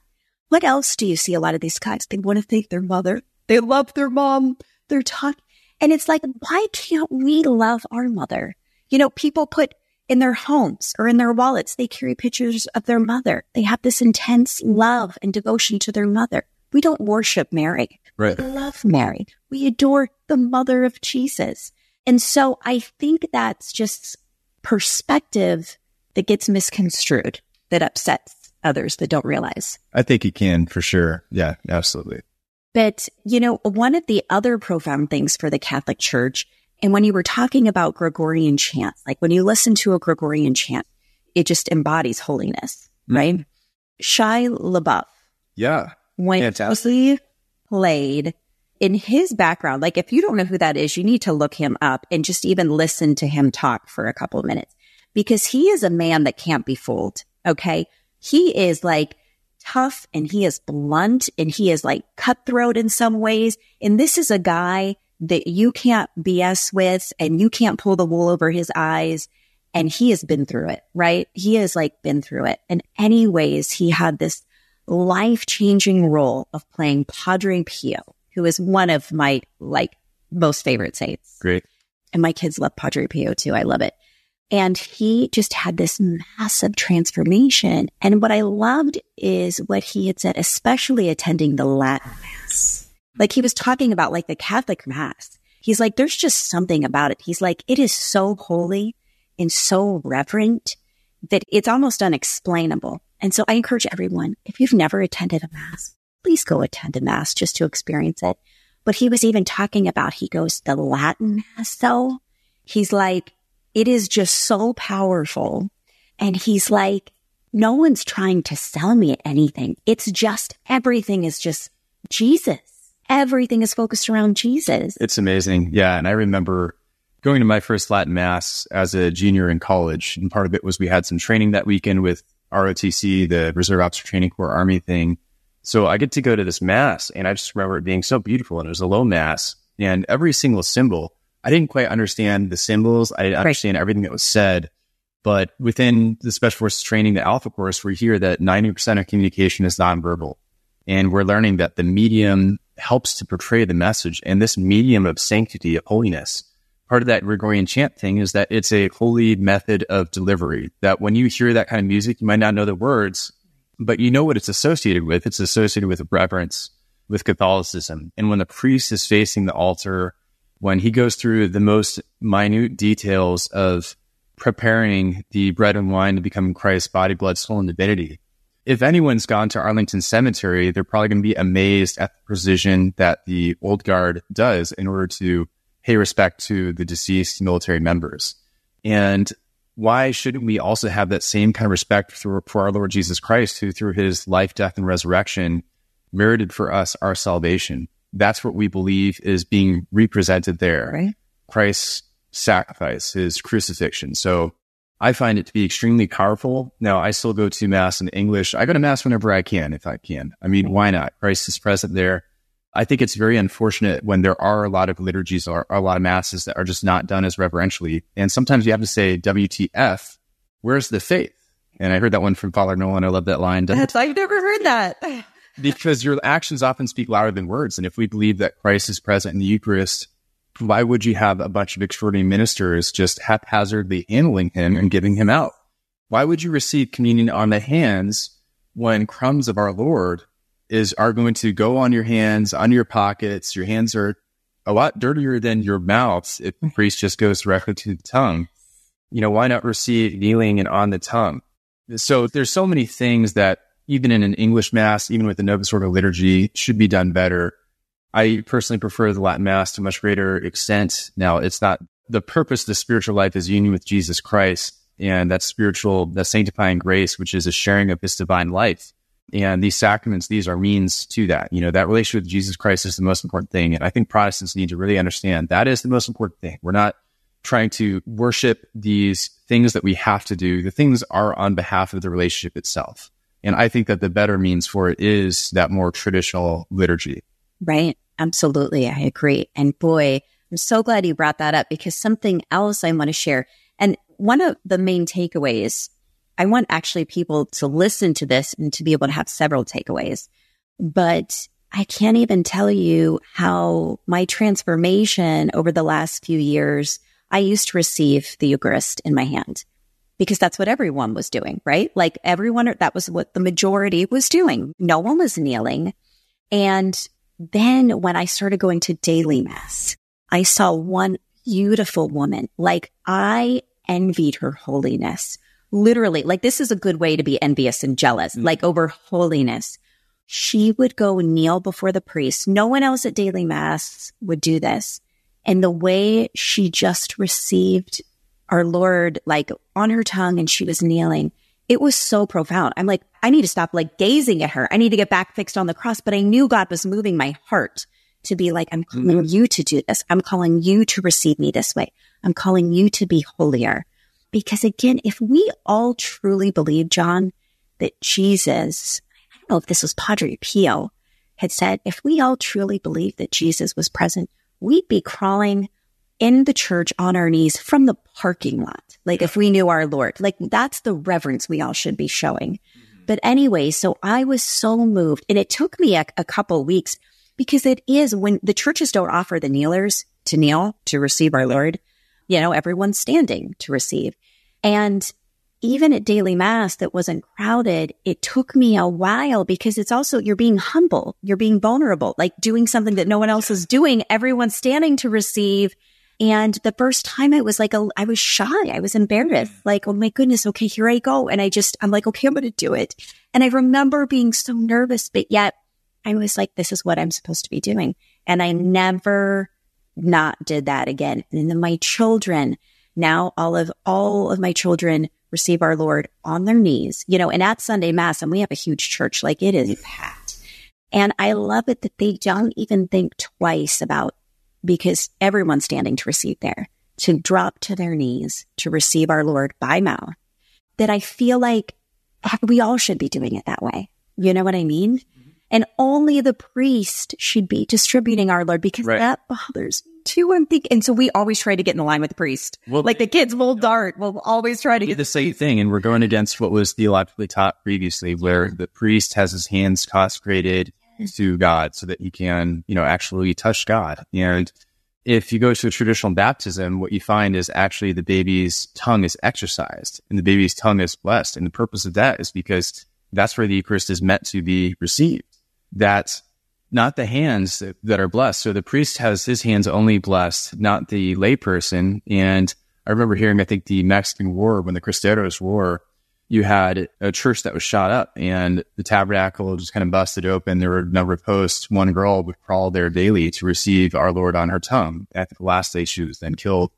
What else do you see a lot of these guys? They want to thank their mother. They love their mom. They're talking. And it's like, why can't we love our mother? You know, people put in their homes or in their wallets, they carry pictures of their mother. They have this intense love and devotion to their mother. We don't worship Mary. Right. We love Mary. We adore the mother of Jesus. And so I think that's just perspective that gets misconstrued that upsets others that don't realize. I think it can for sure. Yeah, absolutely. But, you know, one of the other profound things for the Catholic Church, and when you were talking about Gregorian chant, like when you listen to a Gregorian chant, it just embodies holiness, mm-hmm. right? Shia LaBeouf. Yeah. When Fantastic. played in his background, like if you don't know who that is, you need to look him up and just even listen to him talk for a couple of minutes because he is a man that can't be fooled. Okay. He is like tough and he is blunt and he is like cutthroat in some ways. And this is a guy that you can't BS with and you can't pull the wool over his eyes. And he has been through it, right? He has like been through it. And anyways, he had this life changing role of playing Padre Pio who is one of my like most favorite saints. Great. And my kids love Padre Pio too. I love it. And he just had this massive transformation. And what I loved is what he had said, especially attending the Latin Mass. Like he was talking about like the Catholic Mass. He's like, there's just something about it. He's like, it is so holy and so reverent that it's almost unexplainable. And so I encourage everyone, if you've never attended a Mass, please go attend a mass just to experience it. But he was even talking about, he goes, the Latin mass though. He's like, it is just so powerful. And he's like, no one's trying to sell me anything. It's just everything is just Jesus. Everything is focused around Jesus. It's amazing. Yeah. And I remember going to my first Latin mass as a junior in college. And part of it was we had some training that weekend with ROTC, the Reserve Officer Training Corps Army thing. So I get to go to this mass and I just remember it being so beautiful and it was a low mass and every single symbol, I didn't quite understand the symbols. I didn't right. understand everything that was said. But within the Special Forces training, the Alpha course, we hear that 90% of communication is nonverbal. And we're learning that the medium helps to portray the message. And this medium of sanctity, of holiness, part of that Gregorian chant thing is that it's a holy method of delivery. That when you hear that kind of music, you might not know the words, but you know what it's associated with. It's associated with reverence, with Catholicism. And when the priest is facing the altar, when he goes through the most minute details of preparing the bread and wine to become Christ's body, blood, soul, and divinity, if anyone's gone to Arlington Cemetery, they're probably going to be amazed at the precision that the old guard does in order to pay respect to the deceased military members. And why shouldn't we also have that same kind of respect for, for our Lord Jesus Christ, who through his life, death, and resurrection merited for us our salvation? That's what we believe is being represented there. Right. Christ's sacrifice, his crucifixion. So I find it to be extremely powerful. Now, I still go to mass in English. I go to mass whenever I can, if I can. I mean, why not? Christ is present there. I think it's very unfortunate when there are a lot of liturgies or a lot of masses that are just not done as reverentially. And sometimes you have to say, WTF, where's the faith? And I heard that one from Father Nolan. I love that line. *laughs* That's, I've never heard that. *laughs* because your actions often speak louder than words. And if we believe that Christ is present in the Eucharist, why would you have a bunch of extraordinary ministers just haphazardly handling him and giving him out? Why would you receive communion on the hands when crumbs of our Lord is are going to go on your hands, on your pockets? Your hands are a lot dirtier than your mouths if the priest just goes directly to the tongue. You know, why not receive kneeling and on the tongue? So there's so many things that even in an English mass, even with the Novus Ordo liturgy, should be done better. I personally prefer the Latin Mass to much greater extent. Now, it's not the purpose of the spiritual life is union with Jesus Christ and that spiritual, that sanctifying grace, which is a sharing of his divine life. And these sacraments, these are means to that. You know, that relationship with Jesus Christ is the most important thing. And I think Protestants need to really understand that is the most important thing. We're not trying to worship these things that we have to do. The things are on behalf of the relationship itself. And I think that the better means for it is that more traditional liturgy. Right. Absolutely. I agree. And boy, I'm so glad you brought that up because something else I want to share. And one of the main takeaways, I want actually people to listen to this and to be able to have several takeaways. But I can't even tell you how my transformation over the last few years, I used to receive the Eucharist in my hand because that's what everyone was doing, right? Like everyone, that was what the majority was doing. No one was kneeling. And then when I started going to daily mass, I saw one beautiful woman. Like I envied her holiness. Literally, like this is a good way to be envious and jealous, mm-hmm. like over holiness. She would go kneel before the priest. No one else at daily mass would do this. And the way she just received our Lord like on her tongue and she was kneeling, it was so profound. I'm like, I need to stop like gazing at her. I need to get back fixed on the cross. But I knew God was moving my heart to be like, I'm calling mm-hmm. you to do this. I'm calling you to receive me this way. I'm calling you to be holier. Because again, if we all truly believe, John, that Jesus, I don't know if this was Padre Pio had said, if we all truly believe that Jesus was present, we'd be crawling in the church on our knees from the parking lot. Like if we knew our Lord, like that's the reverence we all should be showing. Mm-hmm. But anyway, so I was so moved and it took me a, a couple weeks because it is when the churches don't offer the kneelers to kneel to receive our Lord, you know, everyone's standing to receive. And even at daily mass that wasn't crowded, it took me a while because it's also, you're being humble. You're being vulnerable, like doing something that no one else is doing. Everyone's standing to receive and the first time I was like, a, I was shy. I was embarrassed. Mm. Like, oh my goodness. Okay, here I go. And I just, I'm like, okay, I'm going to do it. And I remember being so nervous, but yet I was like, this is what I'm supposed to be doing. And I never not did that again. And then my children, now all of, all of my children receive our Lord on their knees, you know, and at Sunday mass, and we have a huge church, like it is packed. And I love it that they don't even think twice about because everyone's standing to receive there, to drop to their knees to receive our Lord by mouth, that I feel like we all should be doing it that way. You know what I mean? Mm-hmm. And only the priest should be distributing our Lord because right. that bothers me too. I'm thinking, and so we always try to get in the line with the priest. Well, like the kids will dart. We'll always try to get the same thing. And we're going against what was theologically taught previously, where the priest has his hands consecrated to God so that he can, you know, actually touch God. And if you go to a traditional baptism, what you find is actually the baby's tongue is exorcised and the baby's tongue is blessed. And the purpose of that is because that's where the Eucharist is meant to be received. That's not the hands that are blessed. So the priest has his hands only blessed, not the layperson. And I remember hearing, I think the Mexican War, when the Cristeros War, you had a church that was shot up and the tabernacle just kind of busted open. There were a number of posts. One girl would crawl there daily to receive our Lord on her tongue. At the last day, she was then killed.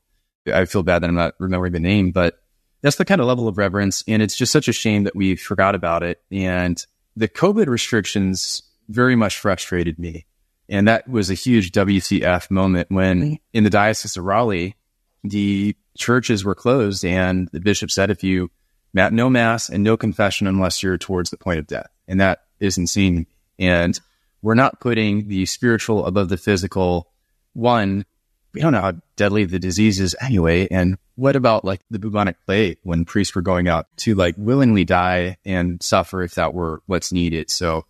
I feel bad that I'm not remembering the name, but that's the kind of level of reverence. And it's just such a shame that we forgot about it. And the COVID restrictions very much frustrated me. And that was a huge WTF moment when in the Diocese of Raleigh, the churches were closed and the bishop said, if you no mass and no confession unless you're towards the point of death. And that is insane. And we're not putting the spiritual above the physical. One, we don't know how deadly the disease is anyway. And what about like the bubonic plague when priests were going out to like willingly die and suffer if that were what's needed? So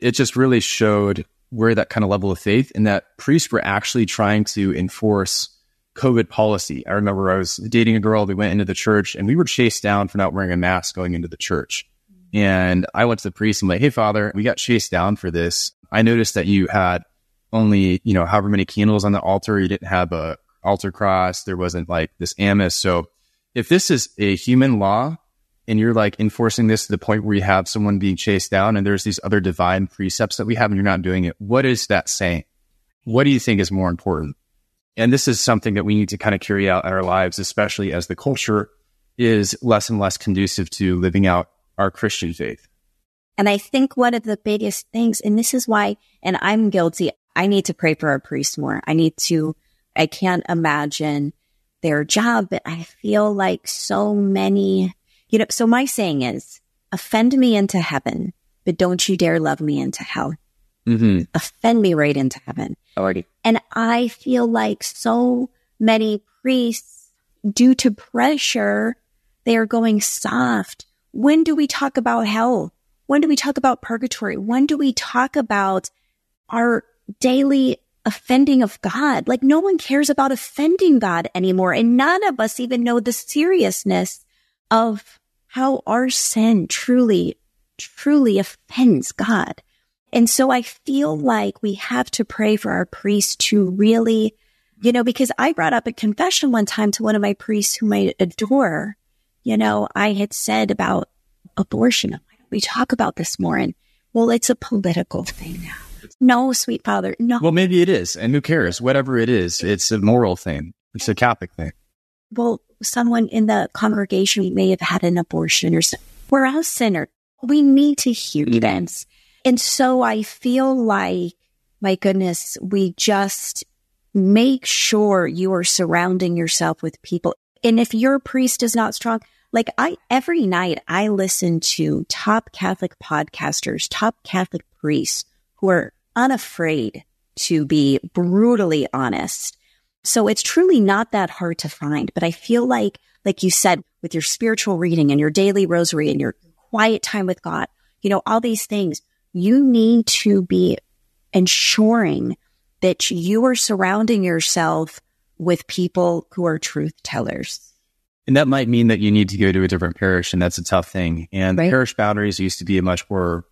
it just really showed where that kind of level of faith and that priests were actually trying to enforce COVID policy. I remember I was dating a girl. We went into the church and we were chased down for not wearing a mask going into the church. And I went to the priest and I'm like, Hey, father, we got chased down for this. I noticed that you had only, you know, however many candles on the altar. You didn't have a altar cross. There wasn't like this amice. So if this is a human law and you're like enforcing this to the point where you have someone being chased down and there's these other divine precepts that we have and you're not doing it, what is that saying? What do you think is more important? And this is something that we need to kind of carry out in our lives, especially as the culture is less and less conducive to living out our Christian faith. And I think one of the biggest things, and this is why, and I'm guilty, I need to pray for our priests more. I need to, I can't imagine their job, but I feel like so many, you know, so my saying is offend me into heaven, but don't you dare love me into hell. Mm-hmm. Offend me right into heaven. And I feel like so many priests, due to pressure, they are going soft. When do we talk about hell? When do we talk about purgatory? When do we talk about our daily offending of God? Like no one cares about offending God anymore. And none of us even know the seriousness of how our sin truly, truly offends God. And so I feel like we have to pray for our priests to really, you know, because I brought up a confession one time to one of my priests whom I adore. You know, I had said about abortion we talk about this more. And well, it's a political thing now. No, sweet father. No. Well, maybe it is. And who cares? Whatever it is, it's a moral thing. It's a Catholic thing. Well, someone in the congregation may have had an abortion or something. We're all sinners. We need to hear this. And so I feel like, my goodness, we just make sure you are surrounding yourself with people. And if your priest is not strong, like I, every night I listen to top Catholic podcasters, top Catholic priests who are unafraid to be brutally honest. So it's truly not that hard to find, but I feel like, like you said, with your spiritual reading and your daily rosary and your quiet time with God, you know, all these things, you need to be ensuring that you are surrounding yourself with people who are truth tellers. And that might mean that you need to go to a different parish, and that's a tough thing. And right. parish boundaries used to be a much more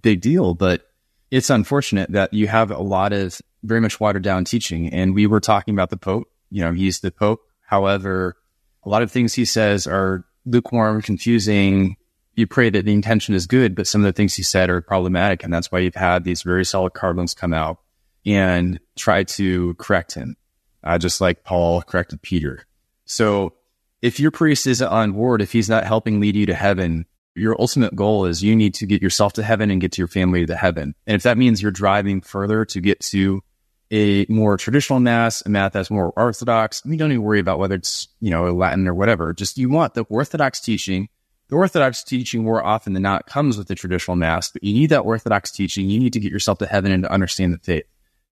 big deal, but it's unfortunate that you have a lot of very much watered down teaching. And we were talking about the Pope. You know, he's the Pope. However, a lot of things he says are lukewarm, confusing. You pray that the intention is good, but some of the things he said are problematic. And that's why you've had these very solid cardinals come out and try to correct him, uh, just like Paul corrected Peter. So if your priest isn't on board, if he's not helping lead you to heaven, your ultimate goal is you need to get yourself to heaven and get to your family to heaven. And if that means you're driving further to get to a more traditional mass, a mass that's more orthodox, you don't even worry about whether it's, you know, Latin or whatever. Just you want the orthodox teaching. The orthodox teaching more often than not comes with the traditional mass, but you need that orthodox teaching. You need to get yourself to heaven and to understand the faith.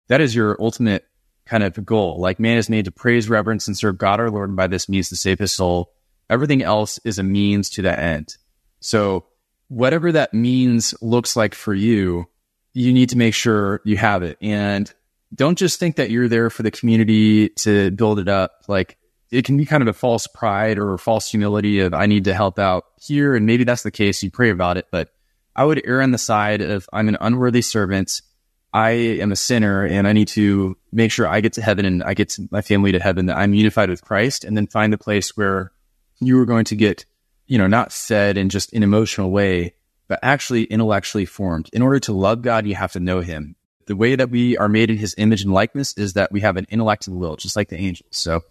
That is your ultimate kind of goal. Like man is made to praise, reverence, and serve God our Lord, and by this means to save his soul. Everything else is a means to that end. So whatever that means looks like for you, you need to make sure you have it. And don't just think that you're there for the community to build it up. Like it can be kind of a false pride or false humility of I need to help out here. And maybe that's the case. You pray about it, but I would err on the side of I'm an unworthy servant I am a sinner and I need to make sure I get to heaven and I get to my family to heaven, that I'm unified with Christ and then find the place where you are going to get, you know, not fed in just an emotional way, but actually intellectually formed. In order to love God, you have to know him. The way that we are made in his image and likeness is that we have an intellect and will, just like the angels. So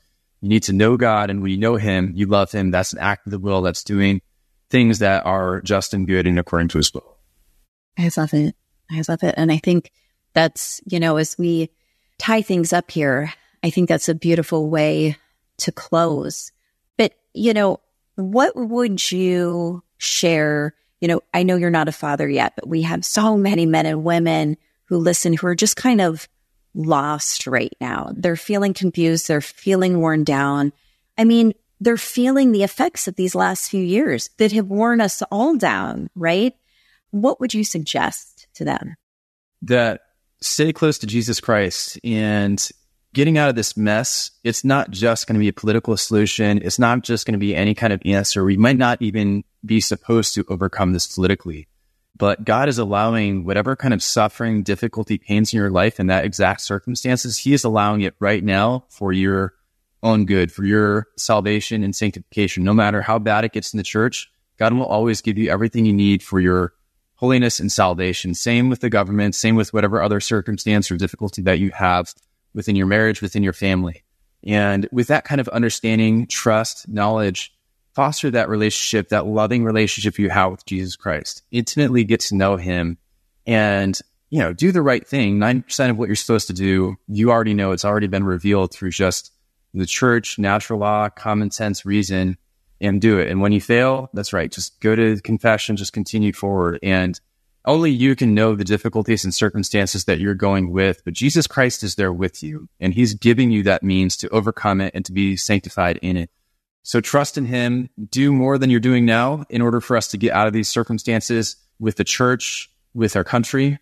You need to know God. And when you know him, you love him. That's an act of the will that's doing things that are just and good and according to his will. I love it. I love it. And I think that's, you know, as we tie things up here, I think that's a beautiful way to close. But, you know, what would you share? You know, I know you're not a father yet, but we have so many men and women who listen who are just kind of lost right now. They're feeling confused. They're feeling worn down. I mean, they're feeling the effects of these last few years that have worn us all down, right? What would you suggest to them? That stay close to Jesus Christ and getting out of this mess. It's not just going to be a political solution. It's not just going to be any kind of answer. We might not even be supposed to overcome this politically but God is allowing whatever kind of suffering, difficulty, pains in your life in that exact circumstances, He is allowing it right now for your own good, for your salvation and sanctification. No matter how bad it gets in the church, God will always give you everything you need for your holiness and salvation. Same with the government, same with whatever other circumstance or difficulty that you have within your marriage, within your family. And with that kind of understanding, trust, knowledge, foster that relationship, that loving relationship you have with Jesus Christ. Intimately get to know him and, you know, do the right thing. 90% of what you're supposed to do, you already know it's already been revealed through just the church, natural law, common sense, reason, and do it. And when you fail, that's right. Just go to confession, just continue forward. And only you can know the difficulties and circumstances that you're going with, but Jesus Christ is there with you and he's giving you that means to overcome it and to be sanctified in it. So trust in him, do more than you're doing now in order for us to get out of these circumstances with the church, with our country.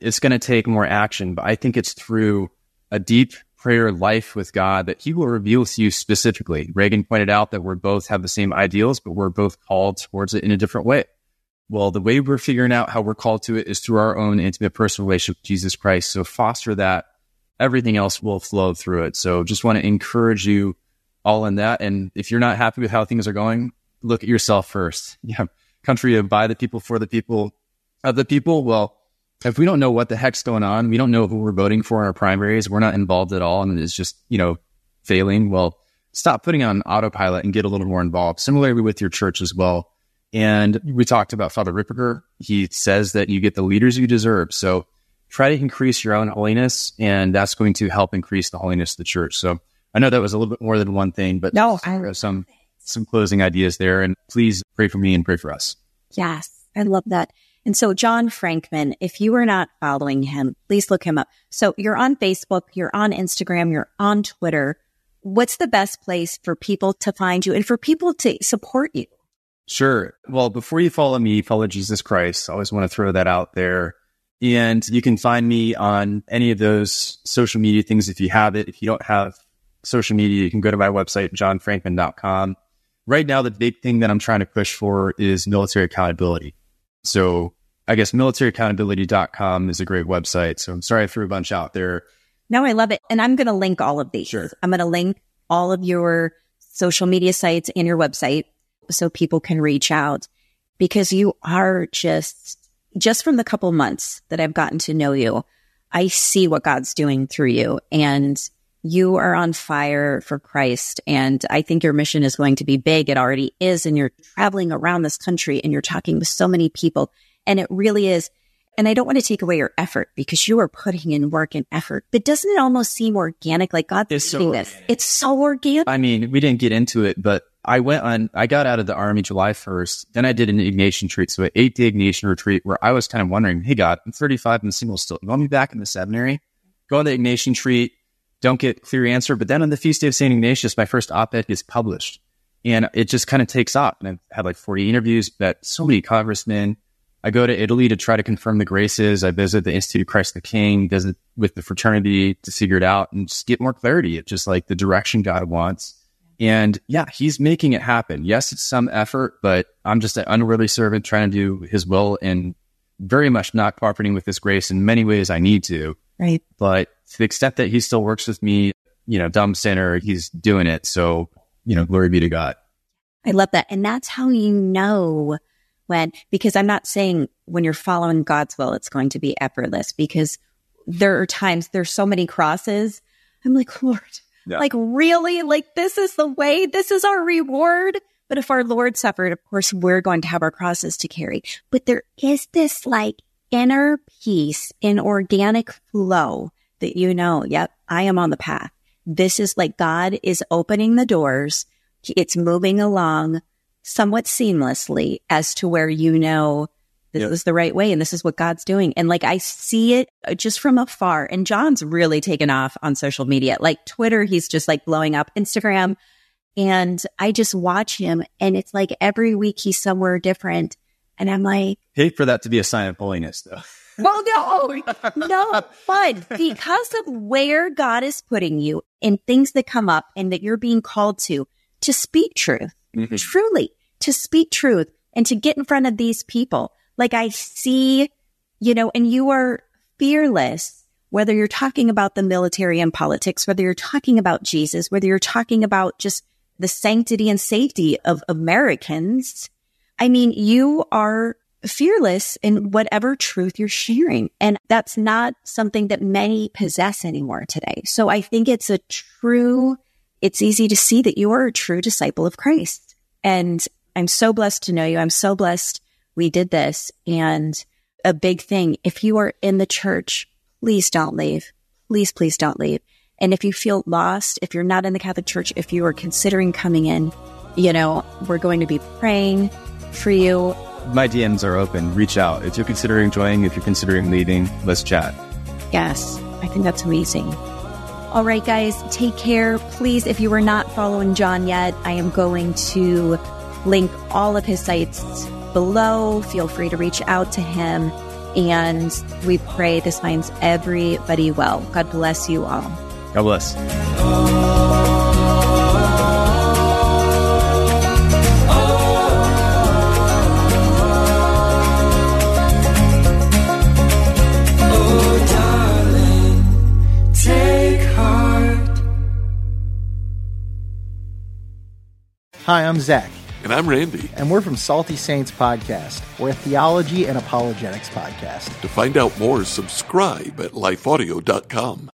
It's going to take more action, but I think it's through a deep prayer life with God that he will reveal to you specifically. Regan pointed out that we're both have the same ideals, but we're both called towards it in a different way. Well, the way we're figuring out how we're called to it is through our own intimate personal relationship with Jesus Christ. So foster that. Everything else will flow through it. So just want to encourage you all in that. And if you're not happy with how things are going, look at yourself first. *laughs* Yeah. Country of by the people, for the people, of the people. Well, if we don't know what the heck's going on, we don't know who we're voting for in our primaries, we're not involved at all, and it's just, you know, failing. Well, stop putting on autopilot and get a little more involved. Similarly with your church as well. And we talked about Father Ripperger. He says that you get the leaders you deserve. So try to increase your own holiness, and that's going to help increase the holiness of the church. So I know that was a little bit more than one thing, but no, I, some some closing ideas there. And please pray for me and pray for us. Yes, I love that. And so, John Frankman, if you are not following him, please look him up. So, you're on Facebook, you're on Instagram, you're on Twitter. What's the best place for people to find you and for people to support you? Sure. Well, before you follow me, follow Jesus Christ. I always want to throw that out there. And you can find me on any of those social media things if you have it. If you don't have social media, you can go to my website, johnfrankman.com. Right now, the big thing that I'm trying to push for is military accountability. So I guess militaryaccountability.com is a great website. So I'm sorry I threw a bunch out there. No, I love it. And I'm going to link all of these. Sure. I'm going to link all of your social media sites and your website so people can reach out because you are just, just from the couple months that I've gotten to know you, I see what God's doing through you. And you are on fire for Christ. And I think your mission is going to be big. It already is. And you're traveling around this country and you're talking with so many people. And it really is. And I don't want to take away your effort because you are putting in work and effort, but doesn't it almost seem organic? Like God's it's doing so this. It's so organic. I mean, we didn't get into it, but I went on, I got out of the army July 1st. Then I did an Ignatian retreat. So an eight day Ignatian retreat where I was kind of wondering, Hey God, I'm 35 and single still. You want me back in the seminary? Go on the Ignatian retreat don't get clear answer. But then on the feast day of St. Ignatius, my first op-ed gets published and it just kind of takes off. And I've had like 40 interviews, met so many congressmen. I go to Italy to try to confirm the graces. I visit the Institute of Christ the King, visit with the fraternity to figure it out and just get more clarity of just like the direction God wants. And yeah, he's making it happen. Yes, it's some effort, but I'm just an unworthy servant trying to do his will and very much not cooperating with his grace in many ways I need to. Right. But to the extent that he still works with me, you know, dumb sinner, he's doing it. So, you know, glory be to God. I love that. And that's how you know when, because I'm not saying when you're following God's will, it's going to be effortless because there are times there's so many crosses. I'm like, Lord, Yeah. Like, really? Like, this is the way? This is our reward? But if our Lord suffered, of course, we're going to have our crosses to carry. But there is this like inner peace in organic flow that you know, yep, I am on the path. This is like God is opening the doors. It's moving along somewhat seamlessly as to where you know this Yep. is the right way and this is what God's doing. And like I see it uh, just from afar. And John's really taken off on social media. Like Twitter, he's just like blowing up. Instagram. And I just watch him and it's like every week he's somewhere different. And I'm like, Hate for that to be a sign of holiness, though. *laughs* well, no, no, but because of where God is putting you and things that come up and that you're being called to, to speak truth, Mhm. truly to speak truth and to get in front of these people. Like I see, you know, and you are fearless, whether you're talking about the military and politics, whether you're talking about Jesus, whether you're talking about just the sanctity and safety of Americans. I mean, you are fearless in whatever truth you're sharing. And that's not something that many possess anymore today. So I think it's a true, it's easy to see that you are a true disciple of Christ. And I'm so blessed to know you. I'm so blessed we did this. And a big thing, if you are in the church, please don't leave. Please, please don't leave. And if you feel lost, if you're not in the Catholic Church, if you are considering coming in, you know, we're going to be praying for you. My DMs are open. Reach out. If you're considering joining, if you're considering leaving, let's chat. Yes, I think that's amazing. All right, guys, take care. Please, if you are not following John yet, I am going to link all of his sites below. Feel free to reach out to him. And we pray this finds everybody well. God bless you all. God bless. Hi, I'm Zach, And I'm Randy. and we're from Salty Saints Podcast. We're a theology and apologetics podcast. To find out more, subscribe at lifeaudio.com.